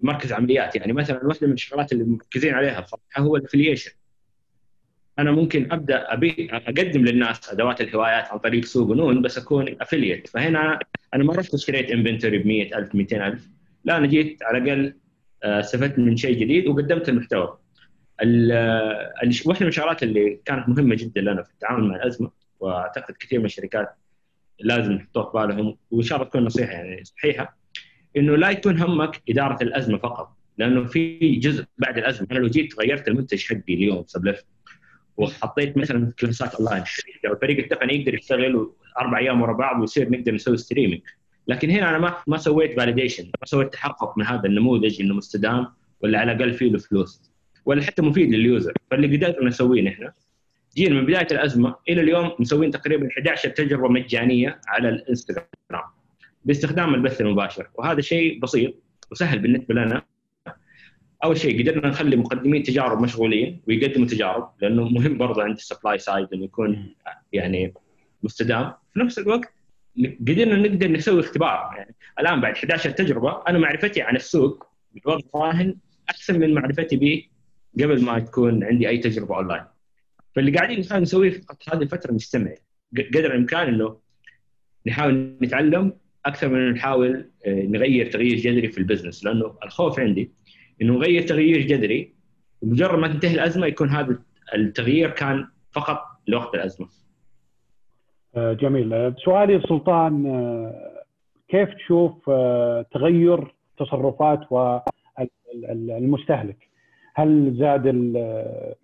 مركز عمليات. يعني مثلا واحدة من الشغلات اللي مركزين عليها بصراحه هو ال affiliation أنا ممكن أبدأ ابي أقدم للناس أدوات الهوايات عن طريق سوق نون بس أكون affiliate فهنا أنا ما رحت اشتريت inventory ب 100000 200000 لا أنا جيت على الأقل استفدت من شيء جديد وقدمت المحتوى. واحدة من الشغلات اللي كانت مهمة جدا لنا في التعامل مع الازمه وأعتقد كثير من الشركات لازم يحطوها في بالهم وإن شاء الله تكون نصيحة يعني صحيحة إنه لا يكون همك إدارة الأزمة فقط لأنه في جزء بعد الأزمة. أنا لو جيت غيرت المنتج حقي اليوم سبلت وحطيت مثلا كلاسات أونلاين. الفريق التقني يقدر يشتغل أربع أيام ورا بعض ويصير نقدر نسوي streaming لكن هنا أنا ما ما سويت validation ما سويت تحقق من هذا النموذج إنه مستدام ولا على الأقل فيه له فلوس ولا حتى مفيد لل user. فاللي قدرنا نسويه نحن. جينا من بداية الأزمة إلى اليوم مسوين تقريبا 11 تجربة مجانية على الإنستغرام باستخدام البث المباشر. وهذا شيء بسيط وسهل بالنسبة لنا. أول شيء قدرنا نخلي مقدمين تجارب مشغولين ويقدموا تجارب لأنه مهم برضه عند ال supply side إنه يكون يعني مستدام. في نفس الوقت قدرنا نقدر نسوي اختبار. يعني الآن بعد 11 تجربة أنا معرفتي عن السوق بالوضع الراهن أحسن من معرفتي به قبل ما تكون عندي أي تجربة اونلاين فاللي قاعدين نحاول نسويه في هذه الفترة نستمع قدر الإمكان إنه نحاول نتعلم أكثر من نحاول نغير تغيير جذري في ال business لأنه الخوف عندي إنه نغير تغيير جذري ومجرد ما تنتهي الأزمة يكون هذا التغيير كان فقط لوقت الأزمة. جميل. سؤالي سلطان كيف تشوف تغير تصرفات المستهلك؟ هل زاد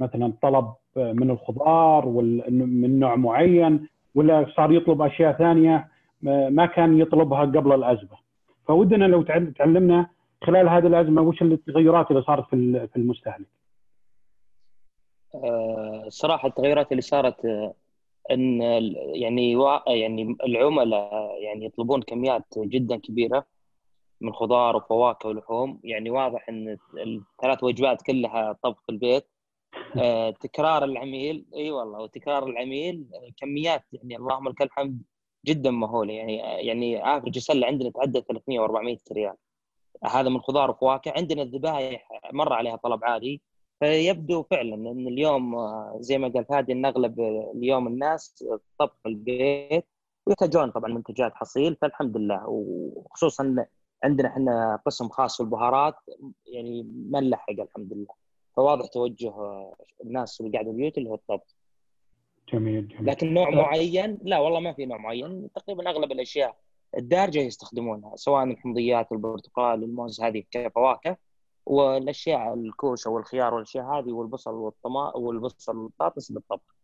مثلا الطلب من الخضار من نوع معين ولا صار يطلب أشياء ثانية ما كان يطلبها قبل الأزمة؟ فودنا لو تعلمنا خلال هذه الأزمة وش التغيرات اللي صارت في المستهلك؟ صراحة التغيرات اللي صارت إن يعني يعني العملاء يعني يطلبون كميات جدا كبيرة من خضار وفواكه ولحوم. يعني واضح إن الثلاث وجبات كلها طبخ البيت. آه، تكرار العميل إي والله وتكرار العميل كميات يعني اللهم لك الحمد جدا مهولة. يعني يعني افرج السله عندنا تعدى 300 و400 ريال. هذا من خضار وفواكه. عندنا الذبائح مر عليها طلب عالي فيبدو فعلا إن اليوم زي ما قال فادي إن أغلب اليوم الناس طبخ البيت ويحتاجون طبعا منتجات حصيل. فالحمد لله. وخصوصا عندنا إحنا قسم خاص في البهارات يعني ما نلحق الحمد لله. فواضح توجه الناس اللي قاعدة البيوت اللي هو الطبخ جميل جميل. لكن نوع معين لا والله ما في نوع معين. تقريبا أغلب الأشياء الدارجة يستخدمونها سواء الحمضيات والبرتقال والموز هذه كفواكه والأشياء الكوسه والخيار والأشياء هذه والبصل والطماطم والبصل والبطاطس للطبخ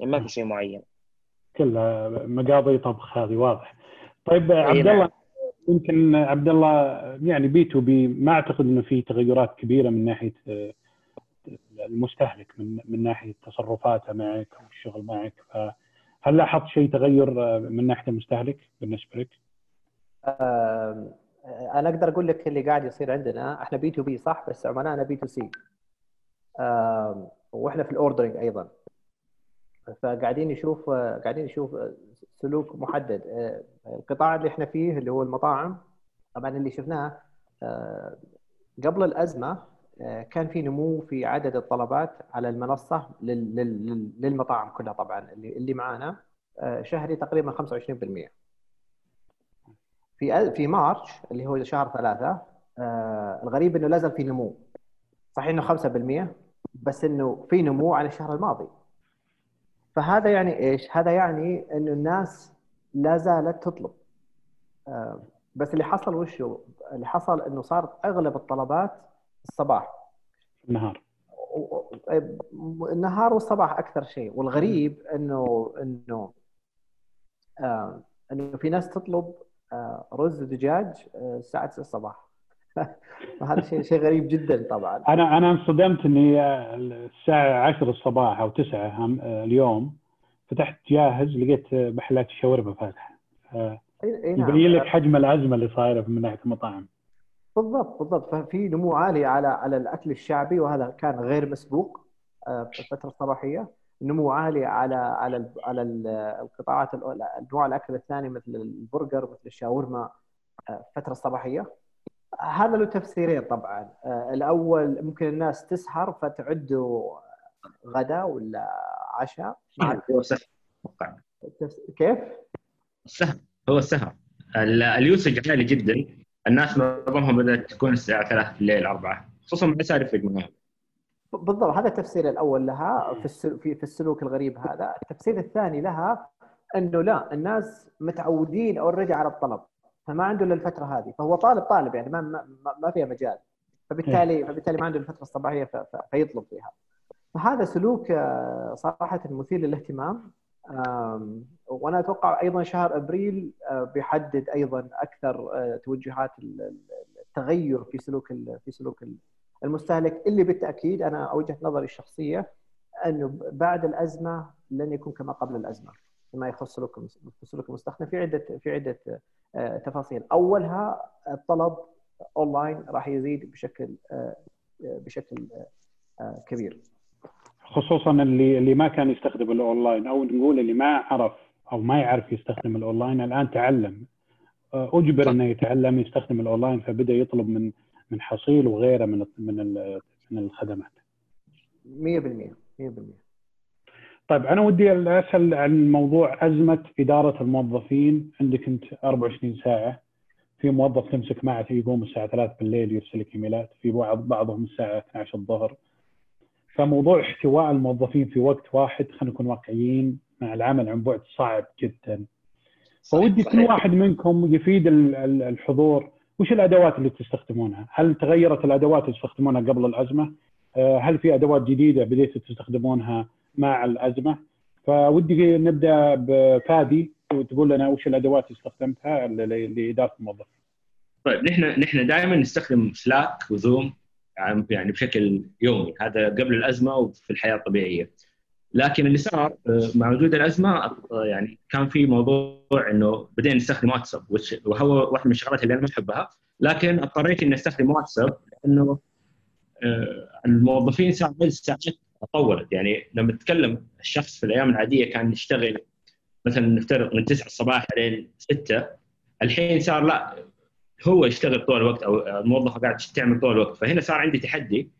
يعني ما في شيء معين. كلها مقاضي طبخ هذه واضح. طيب أي عبد نعم. الله يمكن عبد الله يعني B2B ما أعتقد إنه في تغيرات كبيرة من ناحية المستهلك من من ناحية تصرفاته معك أو الشغل معك فهل لاحظت شيء تغير آه، من ناحية المستهلك بالنسبة لك؟ آم، أنا أقدر أقول لك اللي قاعد يصير عندنا إحنا B2B صح؟ بس عملائنا B2C وإحنا في ال ordering أيضا. فقاعدين نشوف قاعدين نشوف سلوك محدد. آه، القطاع اللي إحنا فيه اللي هو المطاعم طبعا اللي شفناه آه، قبل الأزمة آه، كان في نمو في عدد الطلبات على المنصة لل- لل- لل- للمطاعم كلها طبعا اللي اللي معانا آه، شهري تقريبا 25% في في مارش اللي هو شهر ثلاثة آه الغريب إنه لا زال في نمو صحيح إنه 5% بس إنه في نمو عن الشهر الماضي فهذا يعني إيش؟ هذا يعني إنه الناس لا زالت تطلب آه بس اللي حصل وش هو؟ اللي حصل إنه صارت أغلب الطلبات الصباح. النهار. و- النهار والصباح أكثر شيء. والغريب إنه إنه آه إنه في ناس تطلب آه رز ودجاج آه الساعة 9 الصباح. *laughs* فهذا شيء شيء غريب جدا طبعا. أنا أنا انصدمت إني آه، الساعة 10 الصباح أو 9 هم- آه، اليوم فتحت جاهز لقيت آه، محلات الشاورما فاتحة. آه، إي نعم. يبين لك حجم الأزمة اللي صايرة من ناحية المطاعم. بالضبط بالضبط. ففي نمو عالي على على الأكل الشعبي وهذا كان غير مسبوق آه، في الفترة الصباحيه نمو عالي على على على ال- القطاعات ال- أنواع الأكل الثاني مثل البرجر مثل الشاورما آه، الفترة الصباحيه هذا له تفسيرين طبعا. آه، الأول ممكن الناس تسهر فتعدوا غدا ولا عشاء. هو كيف؟ السهر هو السهر ال- ال usage عالي جدا. الناس معظمهم بدات تكون الساعة 3 بالليل 4 خصوصا مع صار يفرق معاهم بالضبط هذا التفسير الأول لها في السلوك في السلوك الغريب هذا، التفسير الثاني لها إنه لا الناس متعودين already على الطلب فما عنده الا الفترة هذه. فهو طالب طالب يعني ما ما, ما- ما فيها مجال. فبالتالي فبالتالي ما عنده الفترة الصباحية فيطلب فيها. فهذا سلوك آه، صراحة مثير للاهتمام. وأنا أتوقع أيضا شهر أبريل آه، بيحدد أيضا أكثر آه، توجهات ال- ال- التغير في سلوك في سلوك ال- المستهلك. اللي بالتأكيد أنا وجهه نظري الشخصية أنه بعد الأزمة لن يكون كما قبل الأزمة فيما يخص سلوك سلوك المستخدم. في عدة في عدة آه، تفاصيل. أولها الطلب أونلاين راح يزيد بشكل بشكل كبير. خصوصا اللي اللي ما كان يستخدم الأونلاين أو نقول اللي ما عرف أو ما يعرف يستخدم الأونلاين الآن تعلم. آه، أجبر. إنه يتعلم يستخدم الأونلاين فبدأ يطلب من من حصيل وغيره من من ال- من الخدمات. 100% 100% طيب أنا ودي أسأل عن موضوع أزمة إدارة الموظفين. عندك أنت 24 ساعة. في موظف تمسك معه يقوم الساعة 3 بالليل يرسل لك إيميلات. في بعض بعضهم الساعة 12 الظهر. فموضوع احتواء الموظفين في وقت واحد خلينا نكون واقعيين مع العمل عن بعد صعب جدا فودي كل. واحد منكم يفيد ال- ال- الحضور وش الأدوات اللي تستخدمونها؟ هل تغيرت الأدوات اللي تستخدمونها قبل الأزمة؟ آه، هل في أدوات جديدة بديتوا تستخدمونها مع الأزمة؟ فودي نبدأ بفادي وتقول لنا وش الأدوات اللي استخدمتها لإدارة الموظف. طيب نحن نحن دائما نستخدم سلاك وزوم يعني بشكل يومي. هذا قبل الأزمة وفي الحياة الطبيعية. لكن اللي صار آه، مع وجود الأزمة آه، يعني كان في موضوع إنه بدينا نستخدم واتساب وهو واحد من الشغلات اللي أنا ما أحبها. لكن اضطريت إني أستخدم واتساب لأنه آه، الموظفين صار عدد الساعات طولت. يعني لما تتكلم الشخص في الأيام العادية كان يشتغل مثلا نفترض من 9 الصباح لين 6 الحين صار لا هو يشتغل طول الوقت أو الموظفه قاعد تعمل طول الوقت. فهنا صار عندي تحدي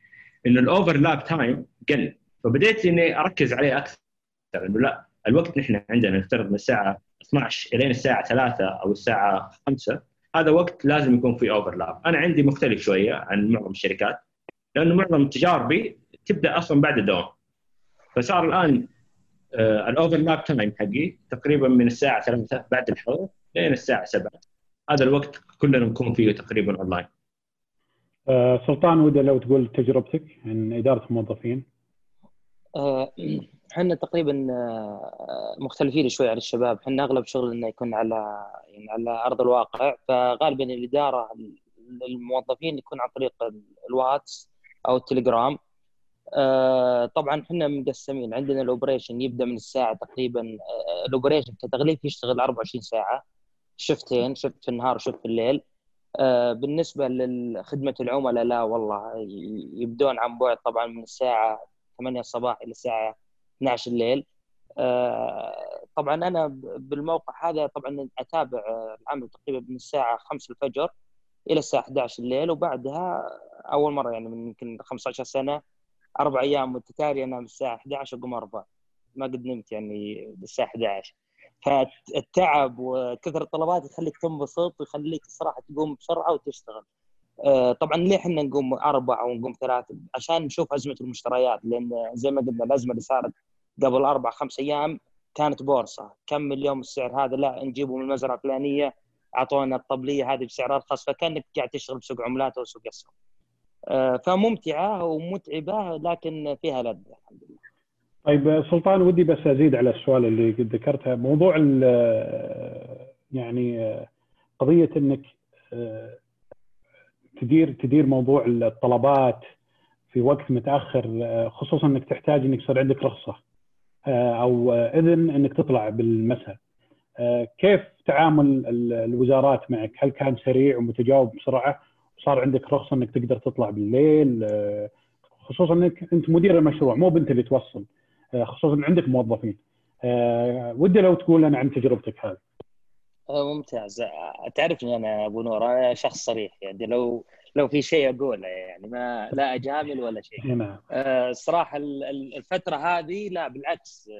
إنه ال overlap time قل. فبديت إني أركز عليه أكثر إنه لا الوقت نحن عندنا نفترض من الساعة 12 إلين الساعة 3 أو الساعة 5 هذا وقت لازم يكون في overlap أنا عندي مختلف شوية عن معظم الشركات لأنه معظم تجاربي تبدأ أصلا بعد الدوام. فصار الآن آه ال overlap time حقي تقريبا من الساعة 3 بعد الحظر لين الساعة 7 هذا الوقت كلنا نكون فيه تقريبا اونلاين آه سلطان ودي لو تقول تجربتك عن إدارة الموظفين. آه، إحنا تقريبا آه، مختلفين شوي عن الشباب. إحنا أغلب شغلنا يكون على يعني على أرض الواقع. فغالبا الاداره للموظفين يكون عن طريق الواتس أو التليجرام. آه، طبعا إحنا مقسمين. عندنا ال operation يبدأ من الساعة تقريبا الاوبريشن كتغليف يشتغل 24 ساعة. شفتين شفت في النهار وشفت في الليل. بالنسبة لخدمة العملاء لا والله يبدون عن بعد طبعا من الساعة 8 الصباح إلى الساعة 12 الليل. آه، طبعا أنا بالموقع هذا طبعا أتابع العمل تقريبا من الساعة 5 الفجر إلى الساعة 11 الليل وبعدها أول مرة يعني من يمكن 15 سنة أربع أيام متتالية انام الساعة 11 أقوم أربع. ما قد نمت يعني الساعة 11 فالتعب وكثر الطلبات يخليك تنبسط ويخليك الصراحه تقوم بسرعة وتشتغل. آه، طبعا ليه إحنا نقوم أربع أو نقوم ثلاث عشان نشوف أزمة المشتريات لأن زي ما قلنا الأزمة اللي صارت قبل أربع خمس أيام كانت بورصة. كم اليوم السعر هذا؟ لا نجيبه من المزرعه الفلانية أعطونا الطبلية هذه بسعر أرخص فكأنك قاعد تشتغل بسوق عملات أو سوق اسهم آه، فممتعة ومتعبة لكن فيها لذة الحمد لله. طيب سلطان ودي بس أزيد على السؤال اللي ذكرته. موضوع يعني قضية إنك تدير تدير موضوع الطلبات في وقت متأخر خصوصا إنك تحتاج إنك يصير عندك رخصة أو إذن إنك تطلع بالمساء. كيف تعامل الوزارات معك؟ هل كان سريع ومتجاوب بسرعة؟ وصار عندك رخصة إنك تقدر تطلع بالليل؟ خصوصا إنك أنت مدير المشروع مو بنت اللي توصل. خصوصا عندك موظفين. ودي لو تقول لنا عن تجربتك هذه. آه، ممتاز. آه، تعرفني أنا أبو نور أنا شخص صريح. يعني لو لو في شيء أقوله يعني ما لا أجامل ولا شيء. نعم. آه، الصراحه الفترة هذه لا بالعكس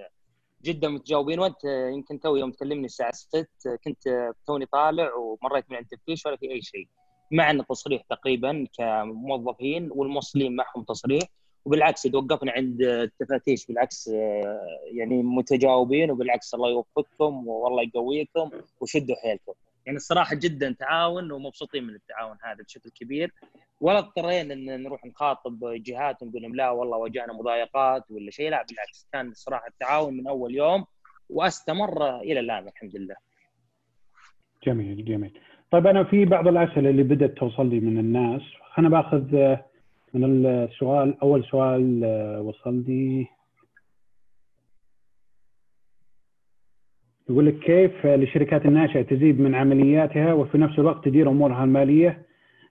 جدا متجاوبين. وأنت يمكن تو يوم تكلمني الساعة 6 كنت توني طالع ومريت من عند التفتيش ولا في أي شيء. معنا تصريح تقريبا كموظفين والموصلين معهم تصريح. وبالعكس توقفنا عند التفتيش بالعكس آه، يعني متجاوبين وبالعكس الله يوفقكم والله يقويكم وشدوا حيلكم يعني الصراحة جدا تعاون ومبسوطين من التعاون هذا بشكل كبير ولا اضطرينا إن نروح نخاطب جهات ونقول لهم لا والله واجهنا مضايقات ولا شيء لا بالعكس كان الصراحة التعاون من أول يوم واستمر إلى الآن الحمد لله. جميل جميل. طيب أنا في بعض الأسئلة اللي بدأت توصل لي من الناس أنا باخذ من السؤال أول سؤال آه، وصل لي يقول لك كيف للشركات الناشئة تزيد من عملياتها وفي نفس الوقت تدير أمورها المالية؟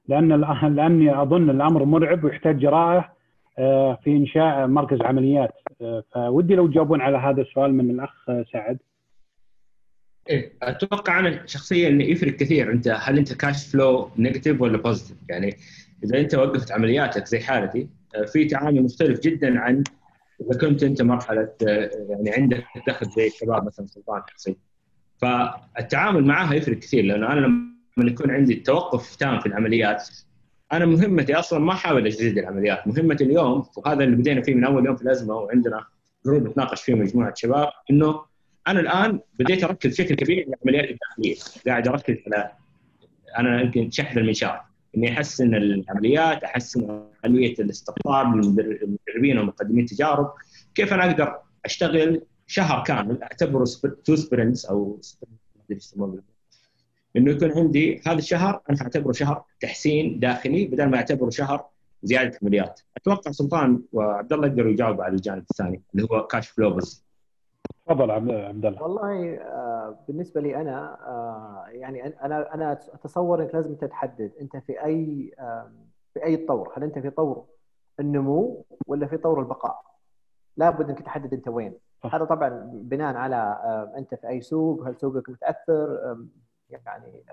لأن *laughs* لأني أظن الأمر مرعب ويحتاج جراءة آه، في إنشاء مركز عمليات. آه، فودي لو تجاوبون على هذا السؤال من الأخ سعد. إيه أتوقع أنا شخصيا انه يفرق كثير. أنت هل أنت cash flow negative ولا positive يعني إذا أنت وقفت عملياتك زي حالتي آه، في تعامل مختلف جدا عن إذا كنت أنت مرحلة آه، يعني عندك دخل زي الشباب مثلا سلطان شخصي فالتعامل معها يفرق كثير لأنه أنا لما يكون عندي توقف تام في العمليات أنا مهمتي أصلا ما احاول أجدد العمليات. مهمتي اليوم وهذا اللي بدينا فيه من أول يوم في الأزمة وعندنا group نتناقش فيه مجموعة شباب إنه أنا الآن بديت أركز بشكل كبير على العمليات الداخلية. قاعد أركز على أنا يمكن شحذ المنشار اني احسن العمليات أحسن عملية الاستقطاب للمدربين ومقدمين التجارب كيف أنا أقدر أشتغل شهر كامل؟ أعتبره two sprints أو إنه يكون عندي هذا الشهر أنا اعتبره شهر تحسين داخلي بدل ما اعتبره شهر زيادة عمليات. أتوقع سلطان وعبد الله يقدروا يجاوبوا على الجانب الثاني اللي هو كاش فلو بس. تفضل عبد الله. والله آه، بالنسبة لي أنا آه، يعني أنا أنا أتصور أنك لازم تحدد أنت في أي في أي طور. هل أنت في طور النمو ولا في طور البقاء؟ لابد أنك تحدد أنت وين. هذا طبعا بناء على أنت في أي سوق هل سوقك متأثر؟ يعني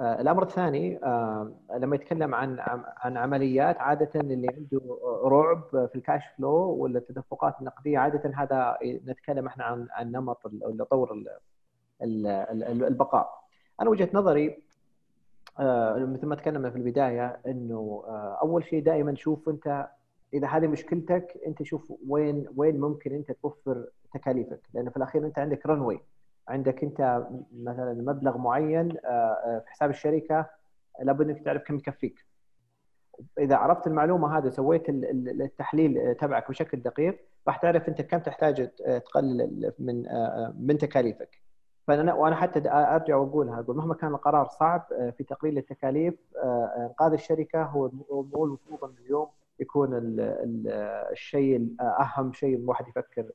الأمر الثاني آه، لما يتكلم عن عن عمليات عادة اللي عنده رعب في الكاش فلو ولا التدفقات النقدية عادة هذا نتكلم إحنا عن عن نمط ولا طور البقاء. أنا وجهة نظري آه، مثل ما تكلمنا في البداية إنه آه، أول شيء دائما شوف أنت إذا هذه مشكلتك أنت شوف وين وين ممكن أنت توفر تكاليفك لأنه في الأخير أنت عندك رنوي عندك انت مثلا مبلغ معين آه، في حساب الشركة لابد انك تعرف كم يكفيك إذا عرفت المعلومة هذه سويت التحليل تبعك بشكل دقيق راح تعرف انت كم تحتاج تقلل من من تكاليفك فأنا وأنا حتى أرجع وأقولها أقول مهما كان القرار صعب آه، في تقليل التكاليف آه، إنقاذ الشركة هو هو المفروض إن اليوم يكون الشيء الأهم شيء الواحد يفكر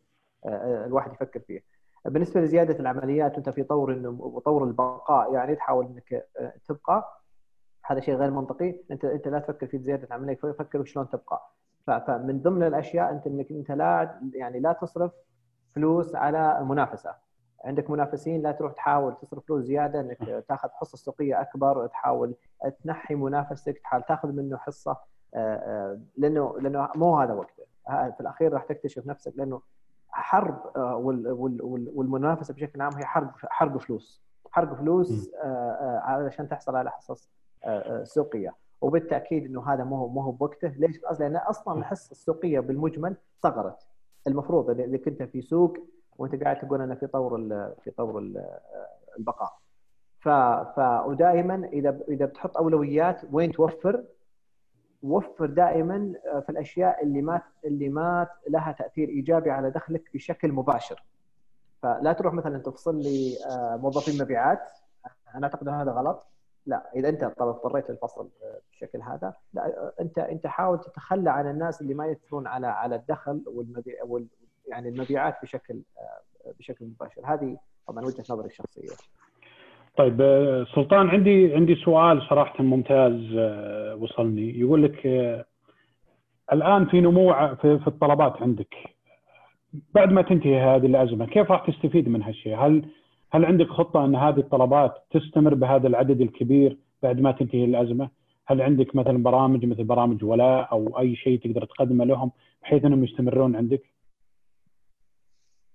آه، الواحد يفكر فيه. بالنسبة لزيادة العمليات انت في طور إنه طور البقاء يعني تحاول إنك تبقى. هذا شيء غير منطقي. أنت أنت لا تفكر في زيادة العملية فكر شلون تبقى. فمن ضمن الأشياء أنت إنك أنت لا يعني لا تصرف فلوس على منافسة. عندك منافسين لا تروح تحاول تصرف فلوس زيادة إنك تاخذ حصة سوقية أكبر تحاول تنحي منافسك تحاول تاخذ منه حصة آه، آه، لأنه لأنه مو هذا وقته. في الأخير راح تكتشف نفسك لأنه حرب آه، والمنافسة بشكل عام هي حرب حرب فلوس. حرب فلوس علشان تحصل على حصص سوقية. وبالتأكيد إنه هذا مو مو بوقته. ليش؟ لأن أصلا الحصة السوقية بالمجمل صغرت. المفروض اذا كنت في سوق وأنت قاعد تقول أنا في طور في طور البقاء. ف ف ودائما اذا إذا بتحط أولويات وين توفر وفر دائما في الأشياء اللي ما اللي ما لها تأثير إيجابي على دخلك بشكل مباشر. فلا تروح مثلا تفصل لي آه، موظفين مبيعات أنا أعتقد إن هذا غلط. لا إذا أنت اضطريت للفصل بالشكل هذا. لا أنت أنت حاول تتخلى عن الناس اللي ما ياثرون على على الدخل والمبيع يعني المبيعات بشكل آه، بشكل مباشر. هذه طبعا وجهة نظري الشخصية. طيب آه، سلطان عندي عندي سؤال صراحة ممتاز آه، وصلني يقول لك الآن في نمو في الطلبات عندك بعد ما تنتهي هذه الأزمة كيف راح تستفيد من هالشيء؟ هل هل عندك خطة أن هذه الطلبات تستمر بهذا العدد الكبير بعد ما تنتهي الأزمة؟ هل عندك مثلا برامج مثل برامج ولاء أو أي شيء تقدر تقدمه لهم بحيث أنهم يستمرون عندك؟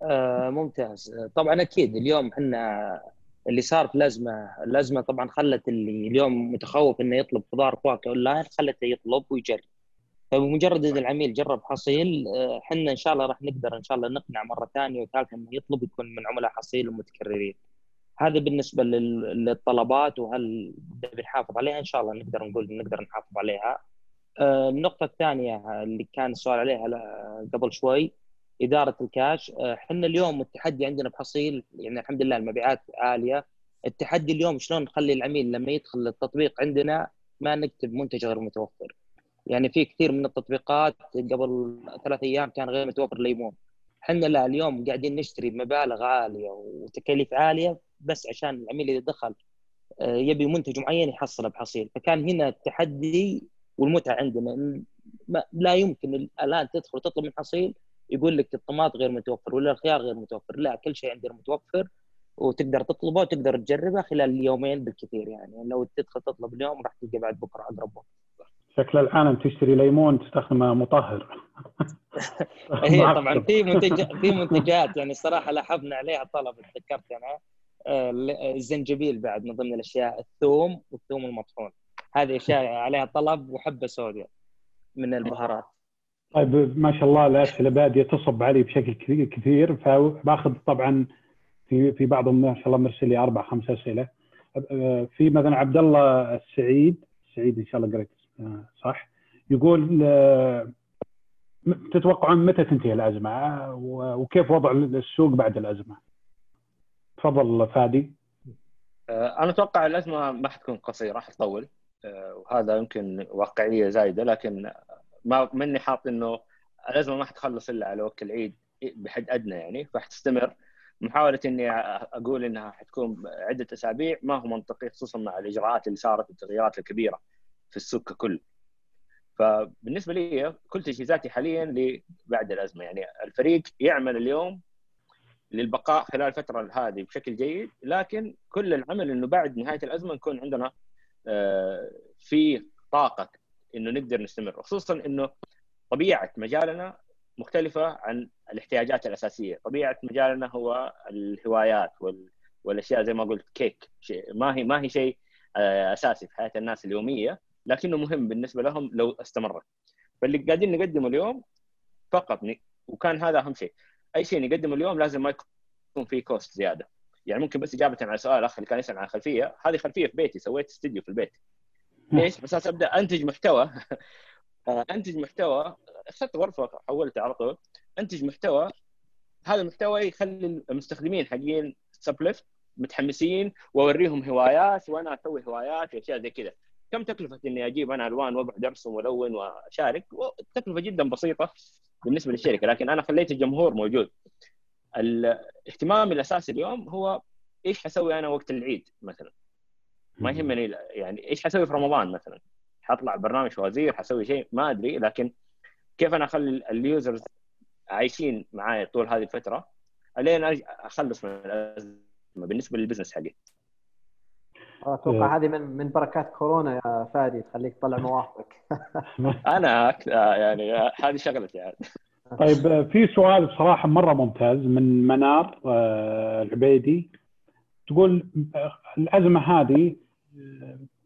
آه ممتاز طبعا أكيد اليوم إحنا اللي صار في الازمه الازمه طبعا خلت اللي اليوم متخوف إنه يطلب خضار فواكه أونلاين خلته يطلب ويجرب. فبمجرد ان العميل جرب حصيل إحنا إن شاء الله راح نقدر إن شاء الله نقنع مرة ثانية وثالثة إنه يطلب يكون من عملاء حصيل ومتكررين. هذا بالنسبة للطلبات وهل بنحافظ عليها؟ إن شاء الله نقدر نقول نقدر نحافظ عليها. آه، النقطة الثانية اللي كان السؤال عليها قبل شوي إدارة الكاش. إحنا اليوم التحدي عندنا بحصيل يعني الحمد لله المبيعات عالية. التحدي اليوم شلون نخلي العميل لما يدخل التطبيق عندنا ما نكتب منتج غير متوفر. يعني في كثير من التطبيقات قبل ثلاث أيام كان غير متوفر ليمون إحنا لا اليوم قاعدين نشتري بمبالغ عالية وتكاليف عالية بس عشان العميل إذا دخل آه، يبي منتج معين يحصله بحصيل. فكان هنا التحدي والمتعة عندنا لا يمكن الآن تدخل وتطلب من حصيل يقول لك الطماط غير متوفر ولا الخيار غير متوفر لا كل شيء عندنا متوفر وتقدر تطلبه وتقدر تجربه خلال يومين بالكثير يعني. لو تدخل تطلب اليوم راح تلقى بعد بكره اقرب وقت. شكل الآن تشتري ليمون تستخدمه مطهر. *laughs* هي طبعا في منتج في منتجات يعني الصراحة لاحظنا عليها طلب تذكرت أنا. آه، الزنجبيل بعد من ضمن الأشياء الثوم والثوم المطحون. هذه أشياء عليها طلب وحبة سوداء من البهارات. طيب ما شاء الله الأسئلة بادية تصب علي بشكل كثير فباخذ طبعا في في بعضهم ما شاء الله مرسل لي أربع خمس أسئلة. في مثلا عبد الله السعيد سعيد إن شاء الله قريت صح؟ يقول تتوقعون متى تنتهي الأزمة؟ وكيف وضع السوق بعد الأزمة؟ تفضل فادي. أنا أتوقع الأزمة ما حتكون قصيرة حتطول. وهذا يمكن واقعية زايدة لكن ما مني حاط إنه الازمه ما حتخلص إلا على وقت العيد بحد أدنى يعني. فحتستمر. محاوله إني أقول إنها حتكون عدة أسابيع ما هو منطقي خصوصا مع الإجراءات اللي صارت والتغييرات الكبيرة في السوق ككل. فبالنسبة لي كل تجهيزاتي حاليا بعد الأزمة. يعني الفريق يعمل اليوم للبقاء خلال الفترة هذه بشكل جيد لكن كل العمل إنه بعد نهاية الأزمة نكون عندنا آه، في طاقة إنه نقدر نستمر خصوصا إنه طبيعة مجالنا مختلفة عن الاحتياجات الأساسية، طبيعة مجالنا هو الهوايات وال... والأشياء زي ما قلت كيك. شيء ما هي ما هي شيء آه، أساسي في حياة الناس اليومية لكنه مهم بالنسبة لهم لو استمرت. فاللي قاعدين نقدمه اليوم فقط ن... وكان هذا أهم شيء. أي شيء نقدمه اليوم لازم ما يكون فيه cost زيادة. يعني ممكن بس إجابة على سؤال اخ اللي كان يسأل عن خلفية. هذه خلفية في بيتي سويت استديو في البيت. ليش؟ بس أبدأ أنتج محتوى. *laughs* أنتج محتوى. أخذت غرفة حولتها على طول. أنتج محتوى. هذا المحتوى يخلي المستخدمين حقين سبليفت متحمسين وأوريهم هوايات وأنا أسوي هوايات وأشياء زي كذا. كم تكلفة إني أجيب أنا ألوان واقعد ارسم والون وأشارك؟ تكلفة جدا بسيطة بالنسبة للشركة لكن أنا خليت الجمهور موجود. الاهتمام الأساسي اليوم هو إيش حسوي أنا وقت العيد مثلا. ما يهمني يعني إيش حسوي في رمضان مثلا؟ حطلع برنامج فوازير حسوي شيء ما أدري لكن كيف أنا أخلي ال users عايشين معي طول هذه الفترة؟ الين أخلص من الأزمة بالنسبة لل business حقي. أتوقع هذه من من بركات كورونا يا فادي تخليك تطلع مواقفك. *laughs* أنا يعني هذه شغلتي يعني. طيب في سؤال بصراحة مرة ممتاز من منار آه، العبيدي. تقول الأزمة هذه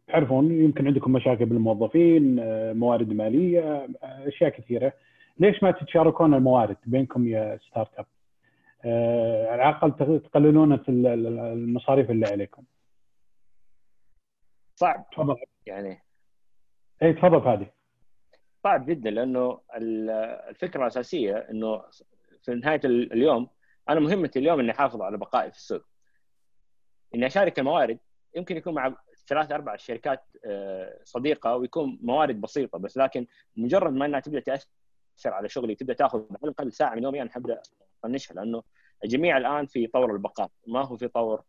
تعرفون يمكن عندكم مشاكل بالموظفين آه، موارد مالية أشياء كثيرة ليش ما تتشاركون الموارد بينكم يا startup؟ آه، على الأقل تقللون المصاريف اللي عليكم. صعب تفضل يعني اي تفضل فادي صعب جدا لأنه الفكرة الأساسية إنه في نهاية اليوم أنا مهمتي اليوم إني أحافظ على بقائي في السوق. إني أشارك الموارد يمكن يكون مع ثلاث أربع شركات آه، صديقة ويكون موارد بسيطة بس لكن مجرد ما إنها تبدأ تأثر على شغلي تبدأ تأخذ على الأقل ساعة من يومي أنا حبدأ أطنشها لأنه الجميع الآن في طور البقاء ما هو في طور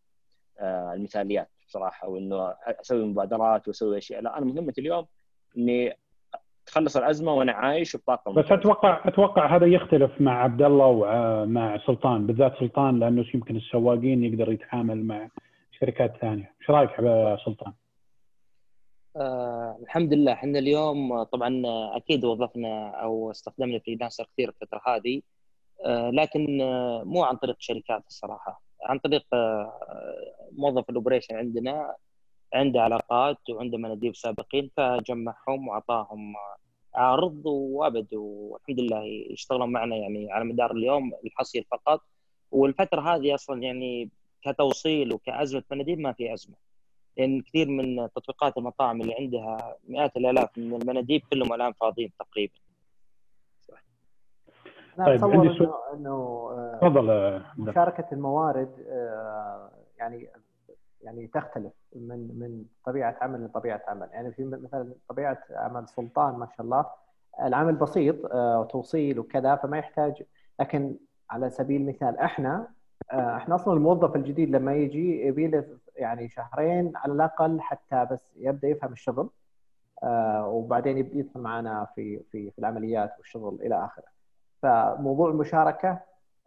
آه، المثاليات بصراحة وانه أسوي مبادرات وأسوي أشياء لا أنا مهمتي اليوم إني تخلص الأزمة وأنا عايش بطاقة بس أتوقع أتوقع هذا يختلف مع عبد الله ومع سلطان بالذات سلطان لأنه يمكن السواقين يقدر يتعامل مع شركات ثانية، إيش رأيك سلطان؟ آه الحمد لله. إحنا اليوم طبعا أكيد وظفنا أو استخدمنا freelancer كثير الفترة هذه آه لكن آه مو عن طريق شركات الصراحة. عن طريق آه موظف ال operation عندنا عنده علاقات وعنده مناديب سابقين فجمعهم وأعطاهم عرض وأبد. والحمد لله يشتغلون معنا يعني على مدار اليوم الحصيل فقط. والفترة هذه أصلا يعني كتوصيل وكأزمة مناديب ما في أزمة. لأن كثير من تطبيقات المطاعم اللي عندها مئات الآلاف من المناديب كلهم الآن فاضيين تقريبا. أنا طيب أتصور انه إنه آه، تفضل مشاركة الموارد آه، يعني يعني تختلف من من طبيعة عمل لطبيعه عمل. يعني في مثلا طبيعة عمل سلطان ما شاء الله العمل بسيط آه، وتوصيل وكذا فما يحتاج لكن على سبيل المثال إحنا آه، إحنا أصلا الموظف الجديد لما يجي يبي له يعني شهرين على الأقل حتى بس يبدأ يفهم الشغل آه، وبعدين يبدا يدخل معنا في في في العمليات والشغل إلى آخره. فموضوع المشاركة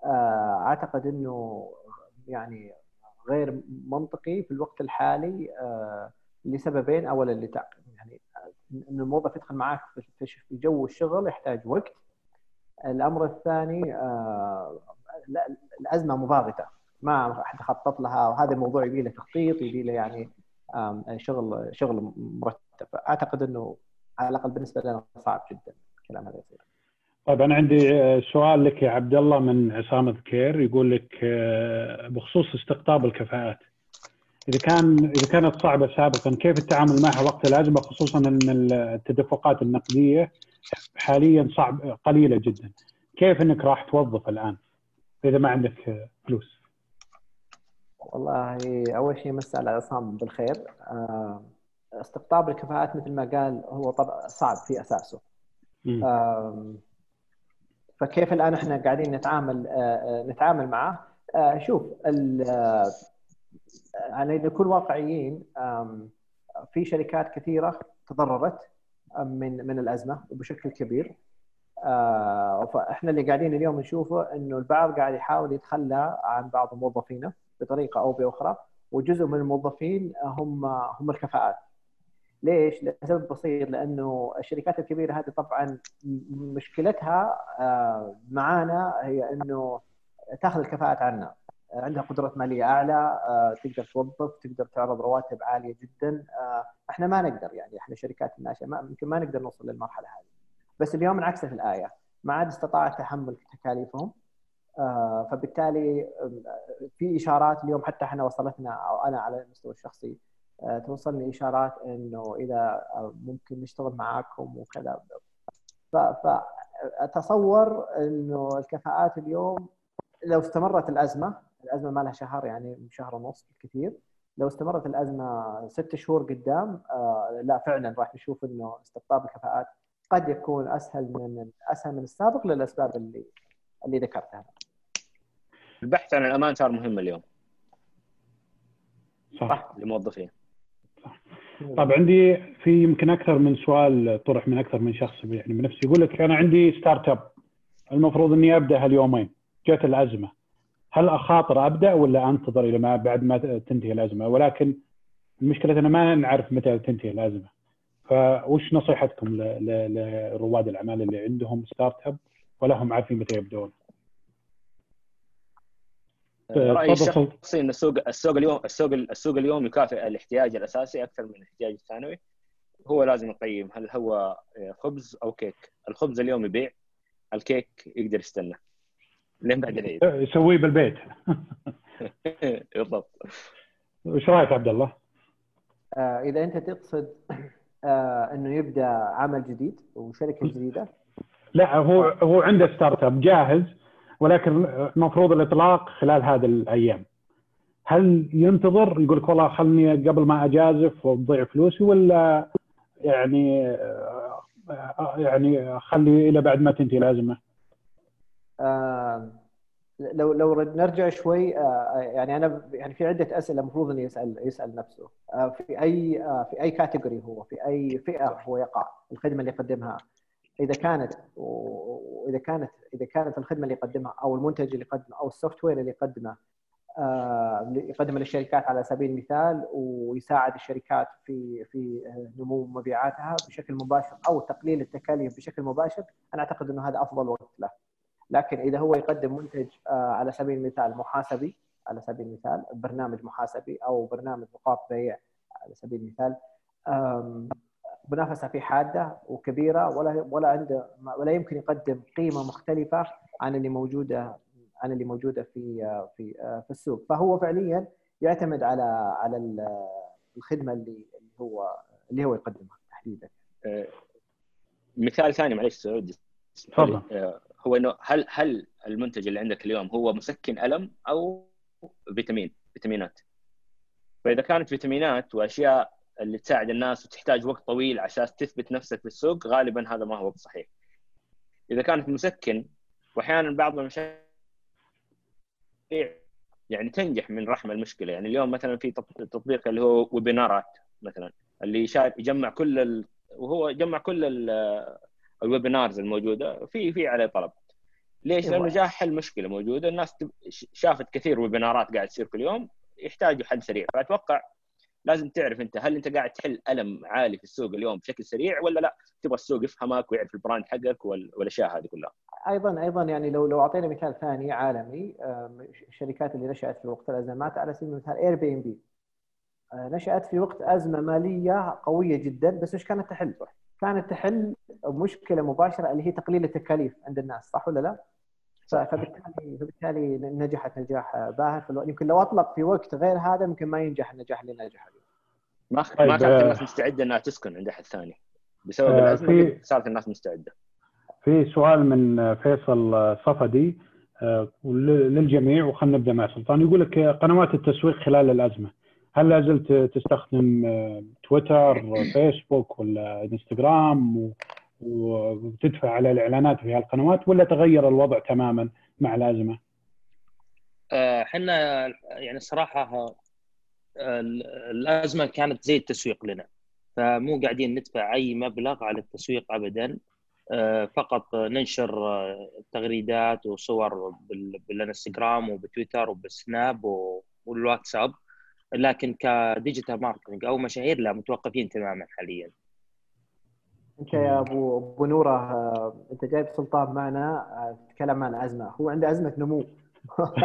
أعتقد إنه يعني غير منطقي في الوقت الحالي آه، لسببين اولا اللي يعني إن الموظف يدخل معك في جو الشغل يحتاج وقت الأمر الثاني آه، الأزمة مضاغطه ما حد خطط لها وهذا الموضوع يبي له تخطيط يبي له يعني شغل شغل مرتب. أعتقد إنه على الأقل بالنسبة لنا صعب جدا الكلام هذا يصير. طيب أنا عندي آه، سؤال لك يا عبد الله من عصام الذكير يقول لك آه، بخصوص استقطاب الكفاءات إذا كان إذا كانت صعبة سابقا كيف التعامل معها وقت الأزمة خصوصا إن التدفقات النقدية حاليا صعب قليلة جدا؟ كيف إنك راح توظف الآن؟ إذا ما عندك آه، فلوس. والله أول شيء مسي على عصام بالخير. استقطاب الكفاءات مثل ما قال هو طبعا صعب في أساسه. فكيف الآن إحنا قاعدين نتعامل آه، آه، نتعامل معه؟ آه، شوف يعني نكون واقعيين في شركات كثيرة تضررت من من الأزمة وبشكل كبير. فاحنا اللي قاعدين اليوم نشوفه إنه البعض قاعد يحاول يتخلى عن بعض موظفينه بطريقة أو بأخرى وجزء من الموظفين هم هم الكفاءات. ليش؟ لسبب بسيط لأنه الشركات الكبيرة هذه طبعا مشكلتها آه، معانا هي إنه تاخذ الكفاءات عنا. عندها قدرات مالية أعلى تقدر توظف تقدر تعرض رواتب عالية جدا. إحنا ما نقدر يعني إحنا شركات الناشئه ما يمكن ما نقدر نوصل للمرحلة هذه. بس اليوم انعكست الآية. ما عاد استطاعت تحمل تكاليفهم. فبالتالي في إشارات اليوم حتى إحنا وصلتنا أو أنا على المستوى الشخصي توصلني إشارات إنه إذا ممكن نشتغل معاكم وكذا. فاتصور إنه الكفاءات اليوم لو استمرت الأزمة الأزمة ما لها شهر يعني شهر ونص بالكثير. لو استمرت الأزمة ست شهور قدام آه لا فعلا راح نشوف إنه استقطاب الكفاءات قد يكون أسهل من أسهل من السابق للأسباب اللي اللي ذكرتها. البحث عن الأمان صار مهم اليوم. صح للموظفين. طب عندي في يمكن أكثر من سؤال طرح من أكثر من شخص يعني بنفسي يقول لك أنا عندي startup المفروض إني أبدأ هاليومين جت الأزمة هل أخاطر أبدأ ولا أنتظر إلى ما بعد ما تنتهي الأزمة ولكن المشكلة أننا ما نعرف متى تنتهي الأزمة فوش نصيحتكم لرواد الأعمال اللي عندهم startup ولا هم عارفين متى يبدون؟ رأيي الشخصي إن السوق السوق اليوم السوق السوق اليوم يكافئ الاحتياج الأساسي أكثر من الاحتياج الثانوي. هو لازم يقيم. هل هو خبز أو كيك؟ الخبز اليوم يبيع الكيك يقدر يستنى. لين بعد العيد. يسويه بالبيت. *laughs* بالضبط. إيش رأيك عبد الله؟ آه إذا أنت تقصد آه إنه يبدأ عمل جديد وشركه جديدة لا هو هو عنده startup جاهز ولكن المفروض الإطلاق خلال هذه الأيام هل ينتظر يقول لك والله خلني قبل ما أجازف وتضيع فلوسي ولا يعني يعني خلي إلى بعد ما تنتهي الأزمة؟ آه لو لو نرجع شوي آه يعني أنا يعني في عدة أسئلة المفروض إنه يسأل يسأل نفسه. آه في أي آه في أي category هو في أي فئة هو يقع الخدمة اللي يقدمها. إذا كانت وإذا كانت إذا كانت الخدمة اللي يقدمها أو المنتج اللي يقدمه أو السوفت وير اللي يقدمه آه يقدمه للشركات على سبيل المثال ويساعد الشركات في في نمو مبيعاتها بشكل مباشر أو تقليل التكاليف بشكل مباشر أنا أعتقد إنه هذا أفضل وقت له. لكن إذا هو يقدم منتج آه على سبيل المثال محاسبي على سبيل المثال برنامج محاسبي أو برنامج نقاط بيع على سبيل المثال منافسة فيه حادة وكبيرة ولا ولا عنده ولا يمكن يقدم قيمة مختلفة عن اللي موجودة عن اللي موجودة في في في السوق. فهو فعليا يعتمد على على الخدمة اللي هو اللي هو يقدمها تحديدا. مثال ثاني معلش سعود تفضل. هو إنه هل هل المنتج اللي عندك اليوم هو مسكن ألم أو فيتامين فيتامينات؟ فإذا كانت فيتامينات وأشياء اللي تساعد الناس وتحتاج وقت طويل عشان تثبت نفسك في السوق غالبا هذا ما هو صحيح إذا كانت مسكن واحيانا بعض المشاريع يعني تنجح من رحم المشكلة يعني اليوم مثلا في تطبيق اللي هو ويبينارات مثلا اللي يجمع كل ال... وهو يجمع كل ال... الويبينارز الموجودة في في عليه طلب ليش؟ لأنه جاء حل مشكلة موجودة الناس شافت كثير ويبينارات قاعد تصير كل يوم يحتاجوا حل سريع فأتوقع لازم تعرف أنت هل أنت قاعد تحل ألم عالي في السوق اليوم بشكل سريع ولا لا تبغى السوق يفهمك ويعرف ال brand حقك والأشياء هذه كلها. أيضا أيضا يعني لو لو أعطينا مثال ثاني عالمي الشركات اللي نشأت في وقت الازمات على سبيل المثال Airbnb نشأت في وقت أزمة مالية قوية جدا بس إيش كانت تحل؟ كانت تحل مشكلة مباشرة اللي هي تقليل التكاليف عند الناس صح ولا لا؟ فبالتالي فبالتالي نجحت نجاح باهر يمكن لو أطلق في وقت غير هذا يمكن ما ينجح النجاح اللي نجح فيه. ما ما كانت الناس مستعدة إنها تسكن عند أحد ثاني بسبب آه الأزمة صارت الناس مستعدة. في سؤال من فيصل صفدي آه للجميع وخلينا نبدأ مع سلطان يقول لك قنوات التسويق خلال الأزمة هل لا زلت تستخدم تويتر *coughs* فيسبوك ولا انستغرام وتدفع على الإعلانات في هالقنوات ولا تغير الوضع تماما مع الأزمة؟ إحنا يعني الصراحه الأزمة كانت زي التسويق لنا فمو قاعدين ندفع أي مبلغ على التسويق ابدا فقط ننشر تغريدات وصور بالإنستغرام وبتويتر وبالسناب والواتساب لكن ك digital marketing أو مشاهير لا متوقفين تماما حاليا. إنت يا ابو أبو نورة أنت جايب سلطان معنا تتكلم عن أزمة. هو عنده أزمة نمو. *laughs*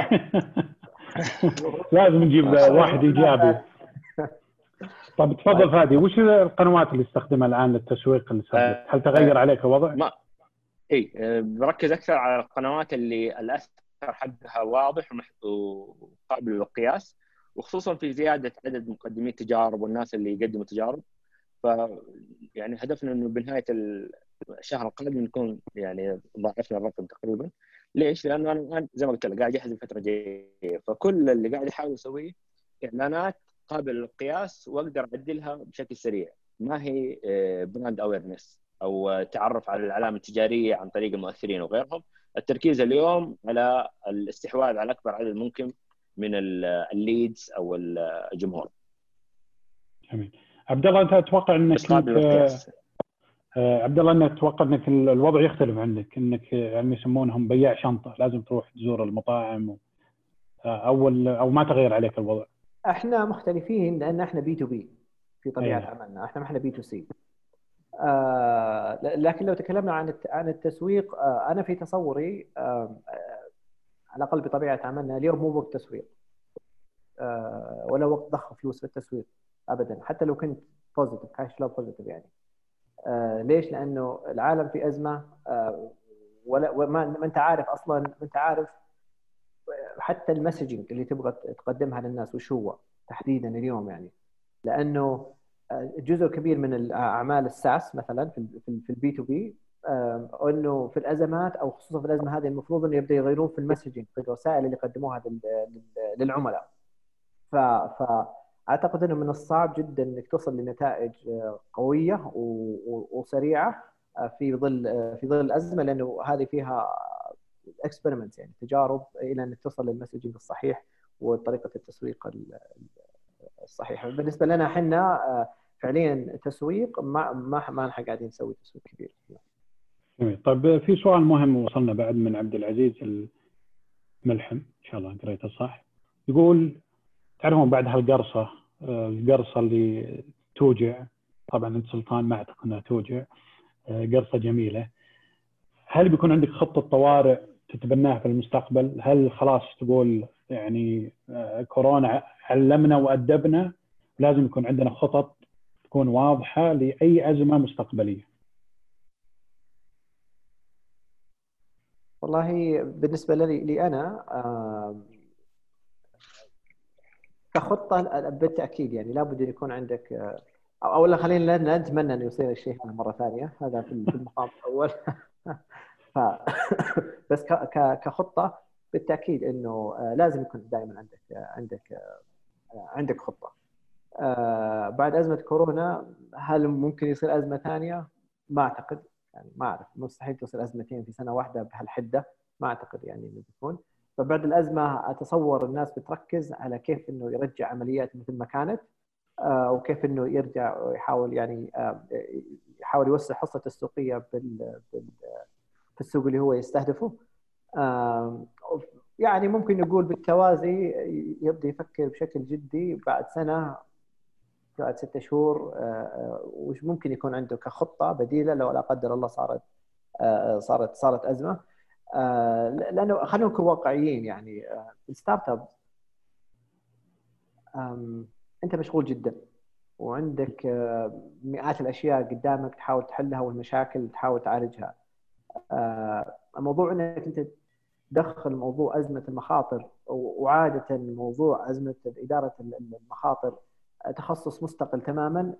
لازم نجيب *laughs* واحد إيجابي. طيب تفضل فادي وش القنوات اللي تستخدمها الآن للتسويق اللي صار هل تغير عليك الوضع؟ ما إي بركز أكثر على القنوات اللي الأثر حقها واضح وقابل للقياس. وخصوصا في زيادة عدد مقدمي التجارب والناس اللي يقدموا تجارب. ف يعني هدفنا إنه بنهاية الشهر القادم نكون يعني ضاعفنا الرقم تقريبا. ليش؟ لأنه أنا زي ما قلت لك قاعد اجهز الفترة الجايه فكل اللي قاعد احاول اسويه إعلانات قابله للقياس وأقدر أعدلها بشكل سريع. ما هي brand آه، awareness أو تعرف على العلامة التجارية عن طريق المؤثرين وغيرهم. التركيز اليوم على الاستحواذ على أكبر عدد ممكن من ال leads أو الجمهور. جميل. عبد الله أنت أتوقع إنك آه، عبد الله إنك أتوقع إنك الوضع يختلف عندك إنك يعني يسمونهم بياع شنطة لازم تروح تزور المطاعم و... آه، أو أو ما تغير عليك الوضع. إحنا مختلفين لأن إحنا B2B في طبيعة أيه. عملنا إحنا ما إحنا B2C آه لكن لو تكلمنا عن عن التسويق آه أنا في تصوري آه على الأقل بطبيعة عملنا اليوم مو وقت تسويق. آه ولا وقت ضخ فلوس في التسويق ابدا. حتى لو كنت positive cash flow positive يعني. آه ليش؟ لأنه العالم في أزمة آه ولا ما أنت عارف أصلا ما أنت عارف حتى ال messaging اللي تبغى تقدمها للناس وش هو تحديدا اليوم يعني. لأنه جزء كبير من اعمال ال SaaS مثلا في ال B2B أنه في الأزمات أو خصوصا في الأزمة هذه المفروض إنه يبدأ يغيرون في ال messaging في الرسائل اللي يقدموها للعملاء. ف أعتقد إنه من الصعب جدا إنك توصل لنتائج آه، قوية وسريعة آه، في ظل في ظل الأزمة لأنه هذه فيها experiments يعني تجارب إلى انك توصل لل messaging الصحيح وطريقة التسويق الصحيحة. بالنسبة لنا إحنا آه، فعليا تسويق ما ما ما إحنا قاعدين نسوي تسويق كبير. جميل طيب في سؤال مهم وصلنا بعد من عبد العزيز الملحم إن شاء الله قريته صح يقول تعرفون بعد هالقرصة القرصة اللي توجع طبعا أنت سلطان ما أعتقد إنها توجع قرصة جميلة هل بيكون عندك خطة طوارئ تتبناها في المستقبل؟ هل خلاص تقول يعني آه، كورونا علمنا وأدبنا لازم يكون عندنا خطط تكون واضحة لأي أزمة مستقبلية؟ والله بالنسبة لي, أنا كخطة بالتأكيد يعني لابد أن يكون عندك آه، اولا خلينا لا نتمنى انه يصير الشيء هذا مرة ثانية. هذا في المقام *laughs* الأول. ف *laughs* بس كخطة بالتأكيد إنه آه، لازم يكون دائما عندك آه، عندك عندك خطة. بعد أزمة كورونا هل ممكن يصير أزمة ثانية؟ ما أعتقد. يعني ما أعرف مستحيل تصير ازمتين في سنة واحدة بهالحدة ما أعتقد يعني إنه بيكون. فبعد الأزمة أتصور الناس بتركز على كيف إنه يرجع عمليات مثل ما كانت آه، وكيف إنه يرجع ويحاول يعني آه، يحاول يوسع حصة السوقية بال في السوق اللي هو يستهدفه. يعني ممكن نقول بالتوازي يبدأ يفكر بشكل جدي بعد سنة بعد ستة شهور آه، وش ممكن يكون عنده كخطة بديلة لو لا قدر الله صارت صارت صارت أزمة. آه، لأنه خلينا نكون واقعيين يعني آه، الستارت أب أنت مشغول جدا وعندك آه، مئات الأشياء قدامك تحاول تحلها والمشاكل تحاول تعالجها. الموضوع إنك أنت تدخل موضوع أزمة المخاطر وعادة موضوع أزمة إدارة المخاطر تخصص مستقل تماما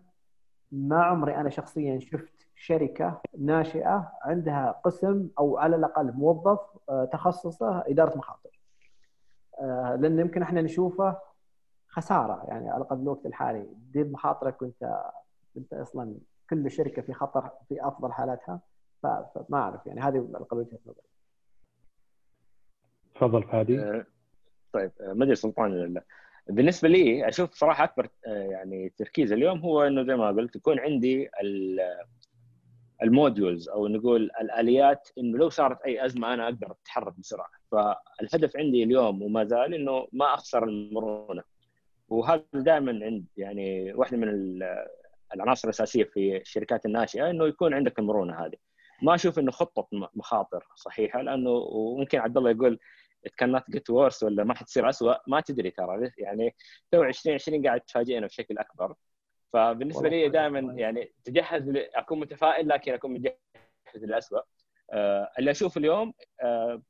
ما عمري أنا شخصيا شفت شركة ناشئة عندها قسم أو على الأقل موظف آه، تخصصه إدارة مخاطر. آه، لأن يمكن إحنا نشوفه خسارة يعني على الأقل الوقت الحالي تدير مخاطرك وأنت أنت أصلا كل شركة في خطر في أفضل حالاتها فما أعرف يعني هذه على الأقل وجهة نظري. تفضل فادي. آه، طيب ما أدري سلطان بالنسبة لي أشوف صراحة أكبر يعني تركيز اليوم هو إنه زي ما قلت يكون عندي الموديولز أو نقول الآليات إنه لو صارت أي أزمة أنا أقدر أتحرك بسرعة. فالهدف عندي اليوم وما زال إنه ما أخسر المرونة. وهذا دائما عند يعني واحدة من العناصر الأساسية في الشركات الناشئة إنه يكون عندك المرونة هذه. ما أشوف إنه خطة مخاطر صحيحة لأنه وممكن عبد الله يقول can not get worse ولا ما حتصير اسوء ما تدري ترى. يعني تو 2020 قاعد تفاجئنا بشكل أكبر. فبالنسبة لي دائما يعني تجهز أكون متفائل لكن أكون متجهز للاسوء آه اللي أشوف اليوم آه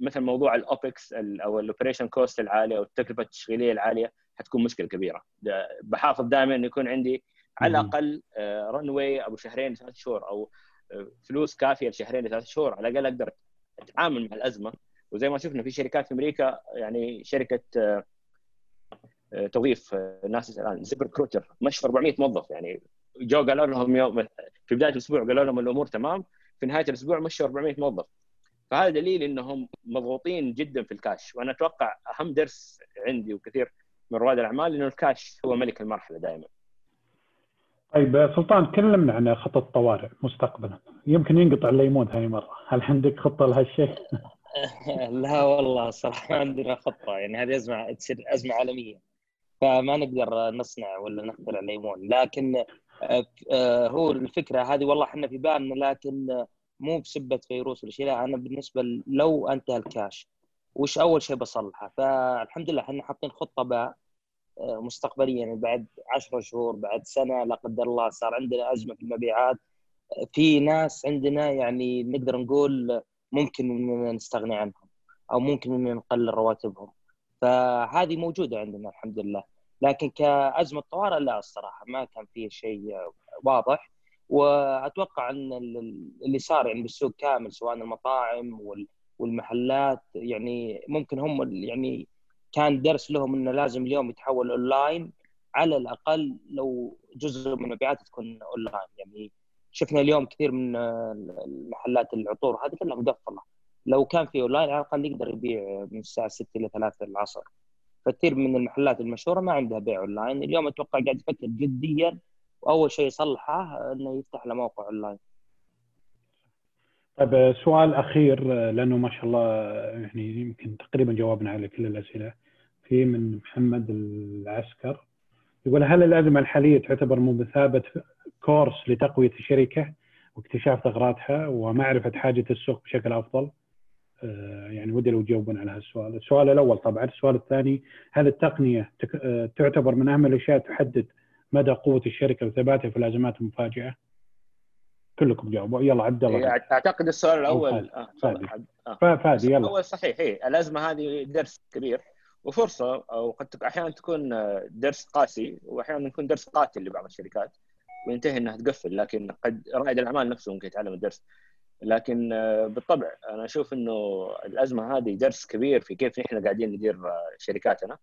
مثل موضوع ال OPEX أو ال operation cost العالية أو التكلفة التشغيلية العالية حتكون مشكلة كبيرة. بحافظ دائما إنه يكون عندي على الأقل آه runway أبو شهرين لثلاث شهور أو آه فلوس كافية لشهرين لثلاث شهور. على الأقل أقدر أتعامل مع الأزمة وزي ما شفنا في شركات في أمريكا يعني شركة آه توظيف ناس الآن ZipRecruiter مشوا 400 موظف يعني جو قالوا لهم يوم في بداية الأسبوع قالوا لهم الأمور تمام في نهاية الأسبوع مشوا 400 موظف فهذا دليل إنهم مضغوطين جدا في الكاش وأنا أتوقع أهم درس عندي وكثير من رواد الأعمال إنه الكاش هو ملك المرحلة دائما. طيب سلطان كلمنا عن خطة الطوارئ مستقبلا يمكن ينقطع الليمون هاي مرة هل عندك خطة لهالشيء؟ *laughs* لا والله صراحة عندنا خطة يعني هذه أزمة تصير أزمة عالمية. فما نقدر نصنع ولا نخترع ليمون. لكن هو الفكرة هذه والله إحنا في بالنا لكن مو بسبة فيروس ولا شيء لا أنا بالنسبة لو أنتهى الكاش وش أول شيء بصلحه؟ فالحمد لله إحنا حاطين خطة باء مستقبليا يعني بعد 10 شهور بعد سنة لا قدر الله صار عندنا أزمة في المبيعات. في ناس عندنا يعني نقدر نقول ممكن نستغني عنهم أو ممكن نقلل رواتبهم. فهذه موجودة عندنا الحمد لله. لكن كأزمة طوارئ لا الصراحة ما كان فيه شيء واضح. وأتوقع أن اللي صار يعني بالسوق كامل سواء المطاعم والمحلات يعني ممكن هم يعني كان درس لهم إنه لازم اليوم يتحول اونلاين على الأقل لو جزء من المبيعات تكون اونلاين يعني شفنا اليوم كثير من المحلات العطور هذه كلها مقفلة. لو كان في أونلاين على الأقل يقدر يبيع من الساعة 6 إلى 3 العصر. فكثير من المحلات المشهورة ما عندها بيع أونلاين. اليوم أتوقع قاعد يفكر جديا وأول شيء يصلحه إنه يفتح له موقع أونلاين. طيب سؤال أخير لأنه ما شاء الله يعني يمكن تقريبا جاوبنا على كل الأسئلة. في من محمد العسكر يقول هل الأزمة الحالية تعتبر بمثابه course لتقوية الشركة واكتشاف ثغراتها ومعرفة حاجة السوق بشكل أفضل؟ يعني ودي لو تجاوبون على هالسؤال، السؤال الأول طبعا، السؤال الثاني هل التقنية تعتبر من أهم الأشياء تحدد مدى قوة الشركة وثباتها في الأزمات المفاجئة؟ كلكم جاوبوا. يلا عبد الله. أعتقد السؤال الأول آه فادي. آه. فادي يلا. الأول صحيح. هي الأزمة هذه درس كبير وفرصة أو قد أحيانا تكون درس قاسي واحيانا يكون درس قاتل لبعض الشركات. وينتهي إنها تقفل لكن قد رائد الأعمال نفسه ممكن يتعلم الدرس. لكن بالطبع أنا أشوف إنه الأزمة هذه درس كبير في كيف إحنا قاعدين ندير شركاتنا.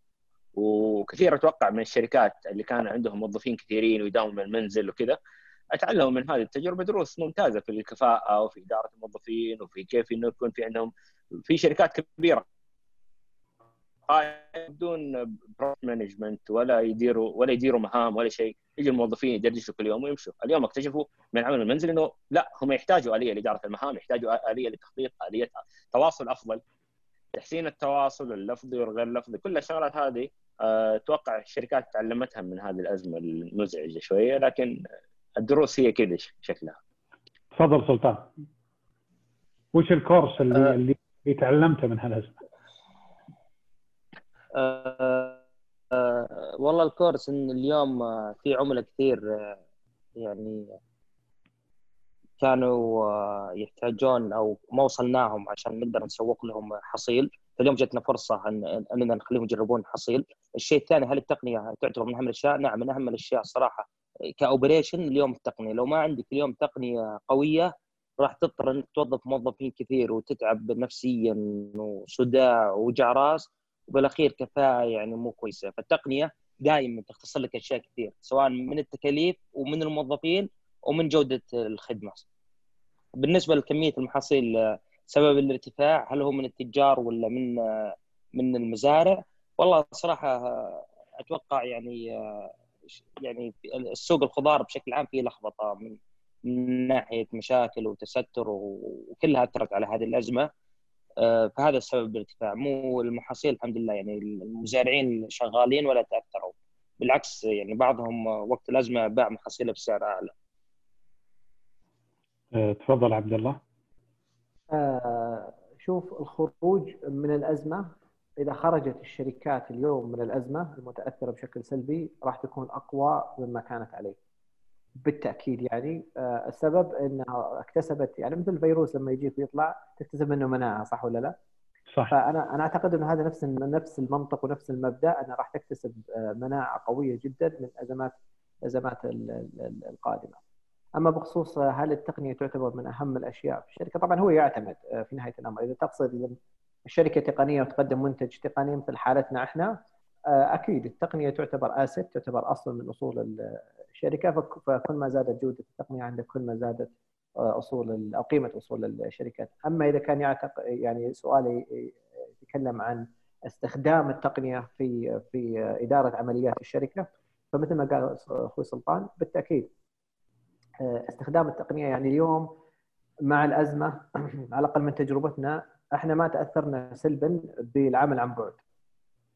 وكثير أتوقع من الشركات اللي كان عندهم موظفين كثيرين ويداوموا من المنزل وكذا أتعلموا من هذه التجربة دروس ممتازة في الكفاءة وفي إدارة الموظفين وفي كيف إنه يكون في عندهم في شركات كبيرة. بدون project management ولا يديروا ولا يديروا مهام ولا شيء. يجي الموظفين يدردشوا كل يوم ويمشوا. اليوم اكتشفوا من عمل المنزل إنه لا هم يحتاجوا آلية لإدارة المهام يحتاجوا آلية للتخطيط آلية تواصل أفضل. تحسين التواصل اللفظي والغير اللفظي كل الشغلات هذه أتوقع الشركات تعلمتها من هذه الأزمة المزعجة شوية لكن الدروس هي كذا شكلها. تفضل سلطان. وش الكورس اللي أه. اللي تعلمته من هالأزمة؟ أه أه والله الكورس إن اليوم في عملاء كثير يعني كانوا يحتاجون أو ما وصلناهم عشان نقدر نسوق لهم حصيل. فاليوم جتنا فرصة إن إننا نخليهم يجربون حصيل. الشيء الثاني هل التقنية تعتبر من أهم الأشياء؟ نعم من أهم الأشياء الصراحه كأوبريشن اليوم التقنية. لو ما عندك اليوم تقنية قوية راح تضطر إنك توظف موظفين كثير وتتعب نفسيا وصداع ووجع راس وبالاخير كفاءة يعني مو كويسة. فالتقنية دائما تختصر لك أشياء كثير سواء من التكاليف ومن الموظفين ومن جودة الخدمة. بالنسبة لكمية المحاصيل سبب الارتفاع هل هو من التجار ولا من من المزارع؟ والله صراحة أتوقع يعني يعني السوق الخضار بشكل عام فيه لخبطه من من ناحية مشاكل وتستر وكلها أثرت على هذه الأزمة. فهذا السبب الارتفاع مو المحاصيل الحمد لله. يعني المزارعين شغالين ولا تأثروا. بالعكس يعني بعضهم وقت الأزمة باع محاصيله بسعر أعلى. تفضل عبد الله. آه شوف الخروج من الأزمة إذا خرجت الشركات اليوم من الأزمة المتأثرة بشكل سلبي راح تكون أقوى مما كانت عليه. بالتأكيد يعني آه، السبب انها اكتسبت يعني مثل الفيروس لما يجيك ويطلع تكتسب منه مناعة صح ولا لا؟ صح فأنا أنا أعتقد إنه هذا نفس نفس المنطق ونفس المبدأ انها راح تكتسب آه، مناعة قوية جدا من أزمات أزمات القادمة. أما بخصوص هل التقنية تعتبر من أهم الأشياء في الشركة؟ طبعا هو يعتمد آه، في نهاية الأمر إذا تقصد الشركة تقنية وتقدم منتج تقني مثل حالتنا إحنا أكيد التقنية تعتبر اسيت تعتبر أصل من أصول الشركة فكل ما زادت جودة التقنية عندك كل ما زادت آه، أصول أو قيمة أصول الشركات، أما إذا كان يعتق يعني سؤالي يتكلم عن استخدام التقنية في في إدارة عمليات الشركة فمثل ما قال أخوي سلطان بالتأكيد آه، استخدام التقنية يعني اليوم مع الأزمة *clears throat* على الأقل من تجربتنا إحنا ما تأثرنا سلبا بالعمل عن بعد. آه،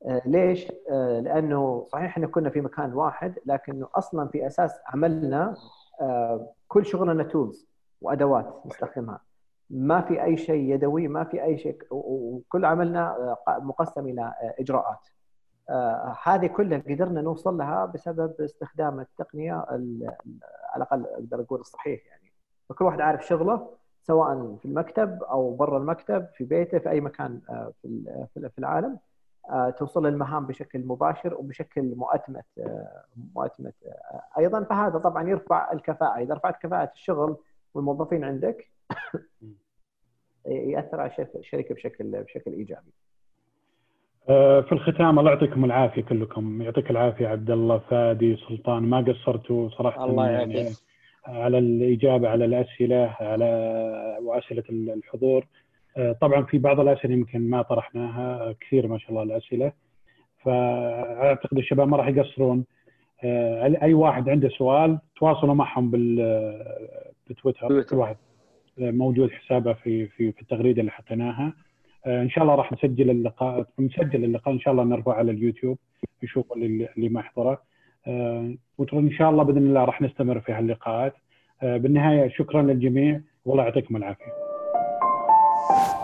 ليش؟ آه، لأنه صحيح إحنا كنا في مكان واحد لكنه أصلا في أساس عملنا آه، كل شغلنا تولز وأدوات نستخدمها. ما في أي شيء يدوي ما في أي شيء وكل عملنا مقسم إلى إجراءات. هذه كلها قدرنا نوصل لها بسبب استخدام التقنية على الأقل أقدر أقول الصحيح يعني. فكل واحد عارف شغله سواء في المكتب أو برا المكتب في بيته في أي مكان في العالم. آه، توصل المهام بشكل مباشر وبشكل مؤتمت آه، مؤتمت. آه، أيضا فهذا طبعا يرفع الكفاءة. إذا رفعت كفاءة الشغل والموظفين عندك *coughs* يأثر على الشركة بشكل بشكل إيجابي. في الختام الله يعطيكم العافية كلكم. يعطيك العافية عبد الله فادي سلطان. ما قصرتوا صراحة الله يعني على الإجابة على الأسئلة على وأسئلة الحضور. آه، طبعا في بعض الأسئلة يمكن ما طرحناها كثير ما شاء الله الأسئلة. فأعتقد الشباب ما راح يقصرون. آه، اي واحد عنده سؤال تواصلوا معهم بال بتويتر. كل واحد موجود حسابه في في في التغريدة اللي حطيناها. آه، إن شاء الله راح نسجل اللقاء نسجل اللقاء. إن شاء الله نرفعه على اليوتيوب يشوفوا اللي, اللي ما حضره وان شاء الله بإذن الله راح نستمر في هاللقاءات. بالنهاية شكرا للجميع. والله يعطيكم العافية. you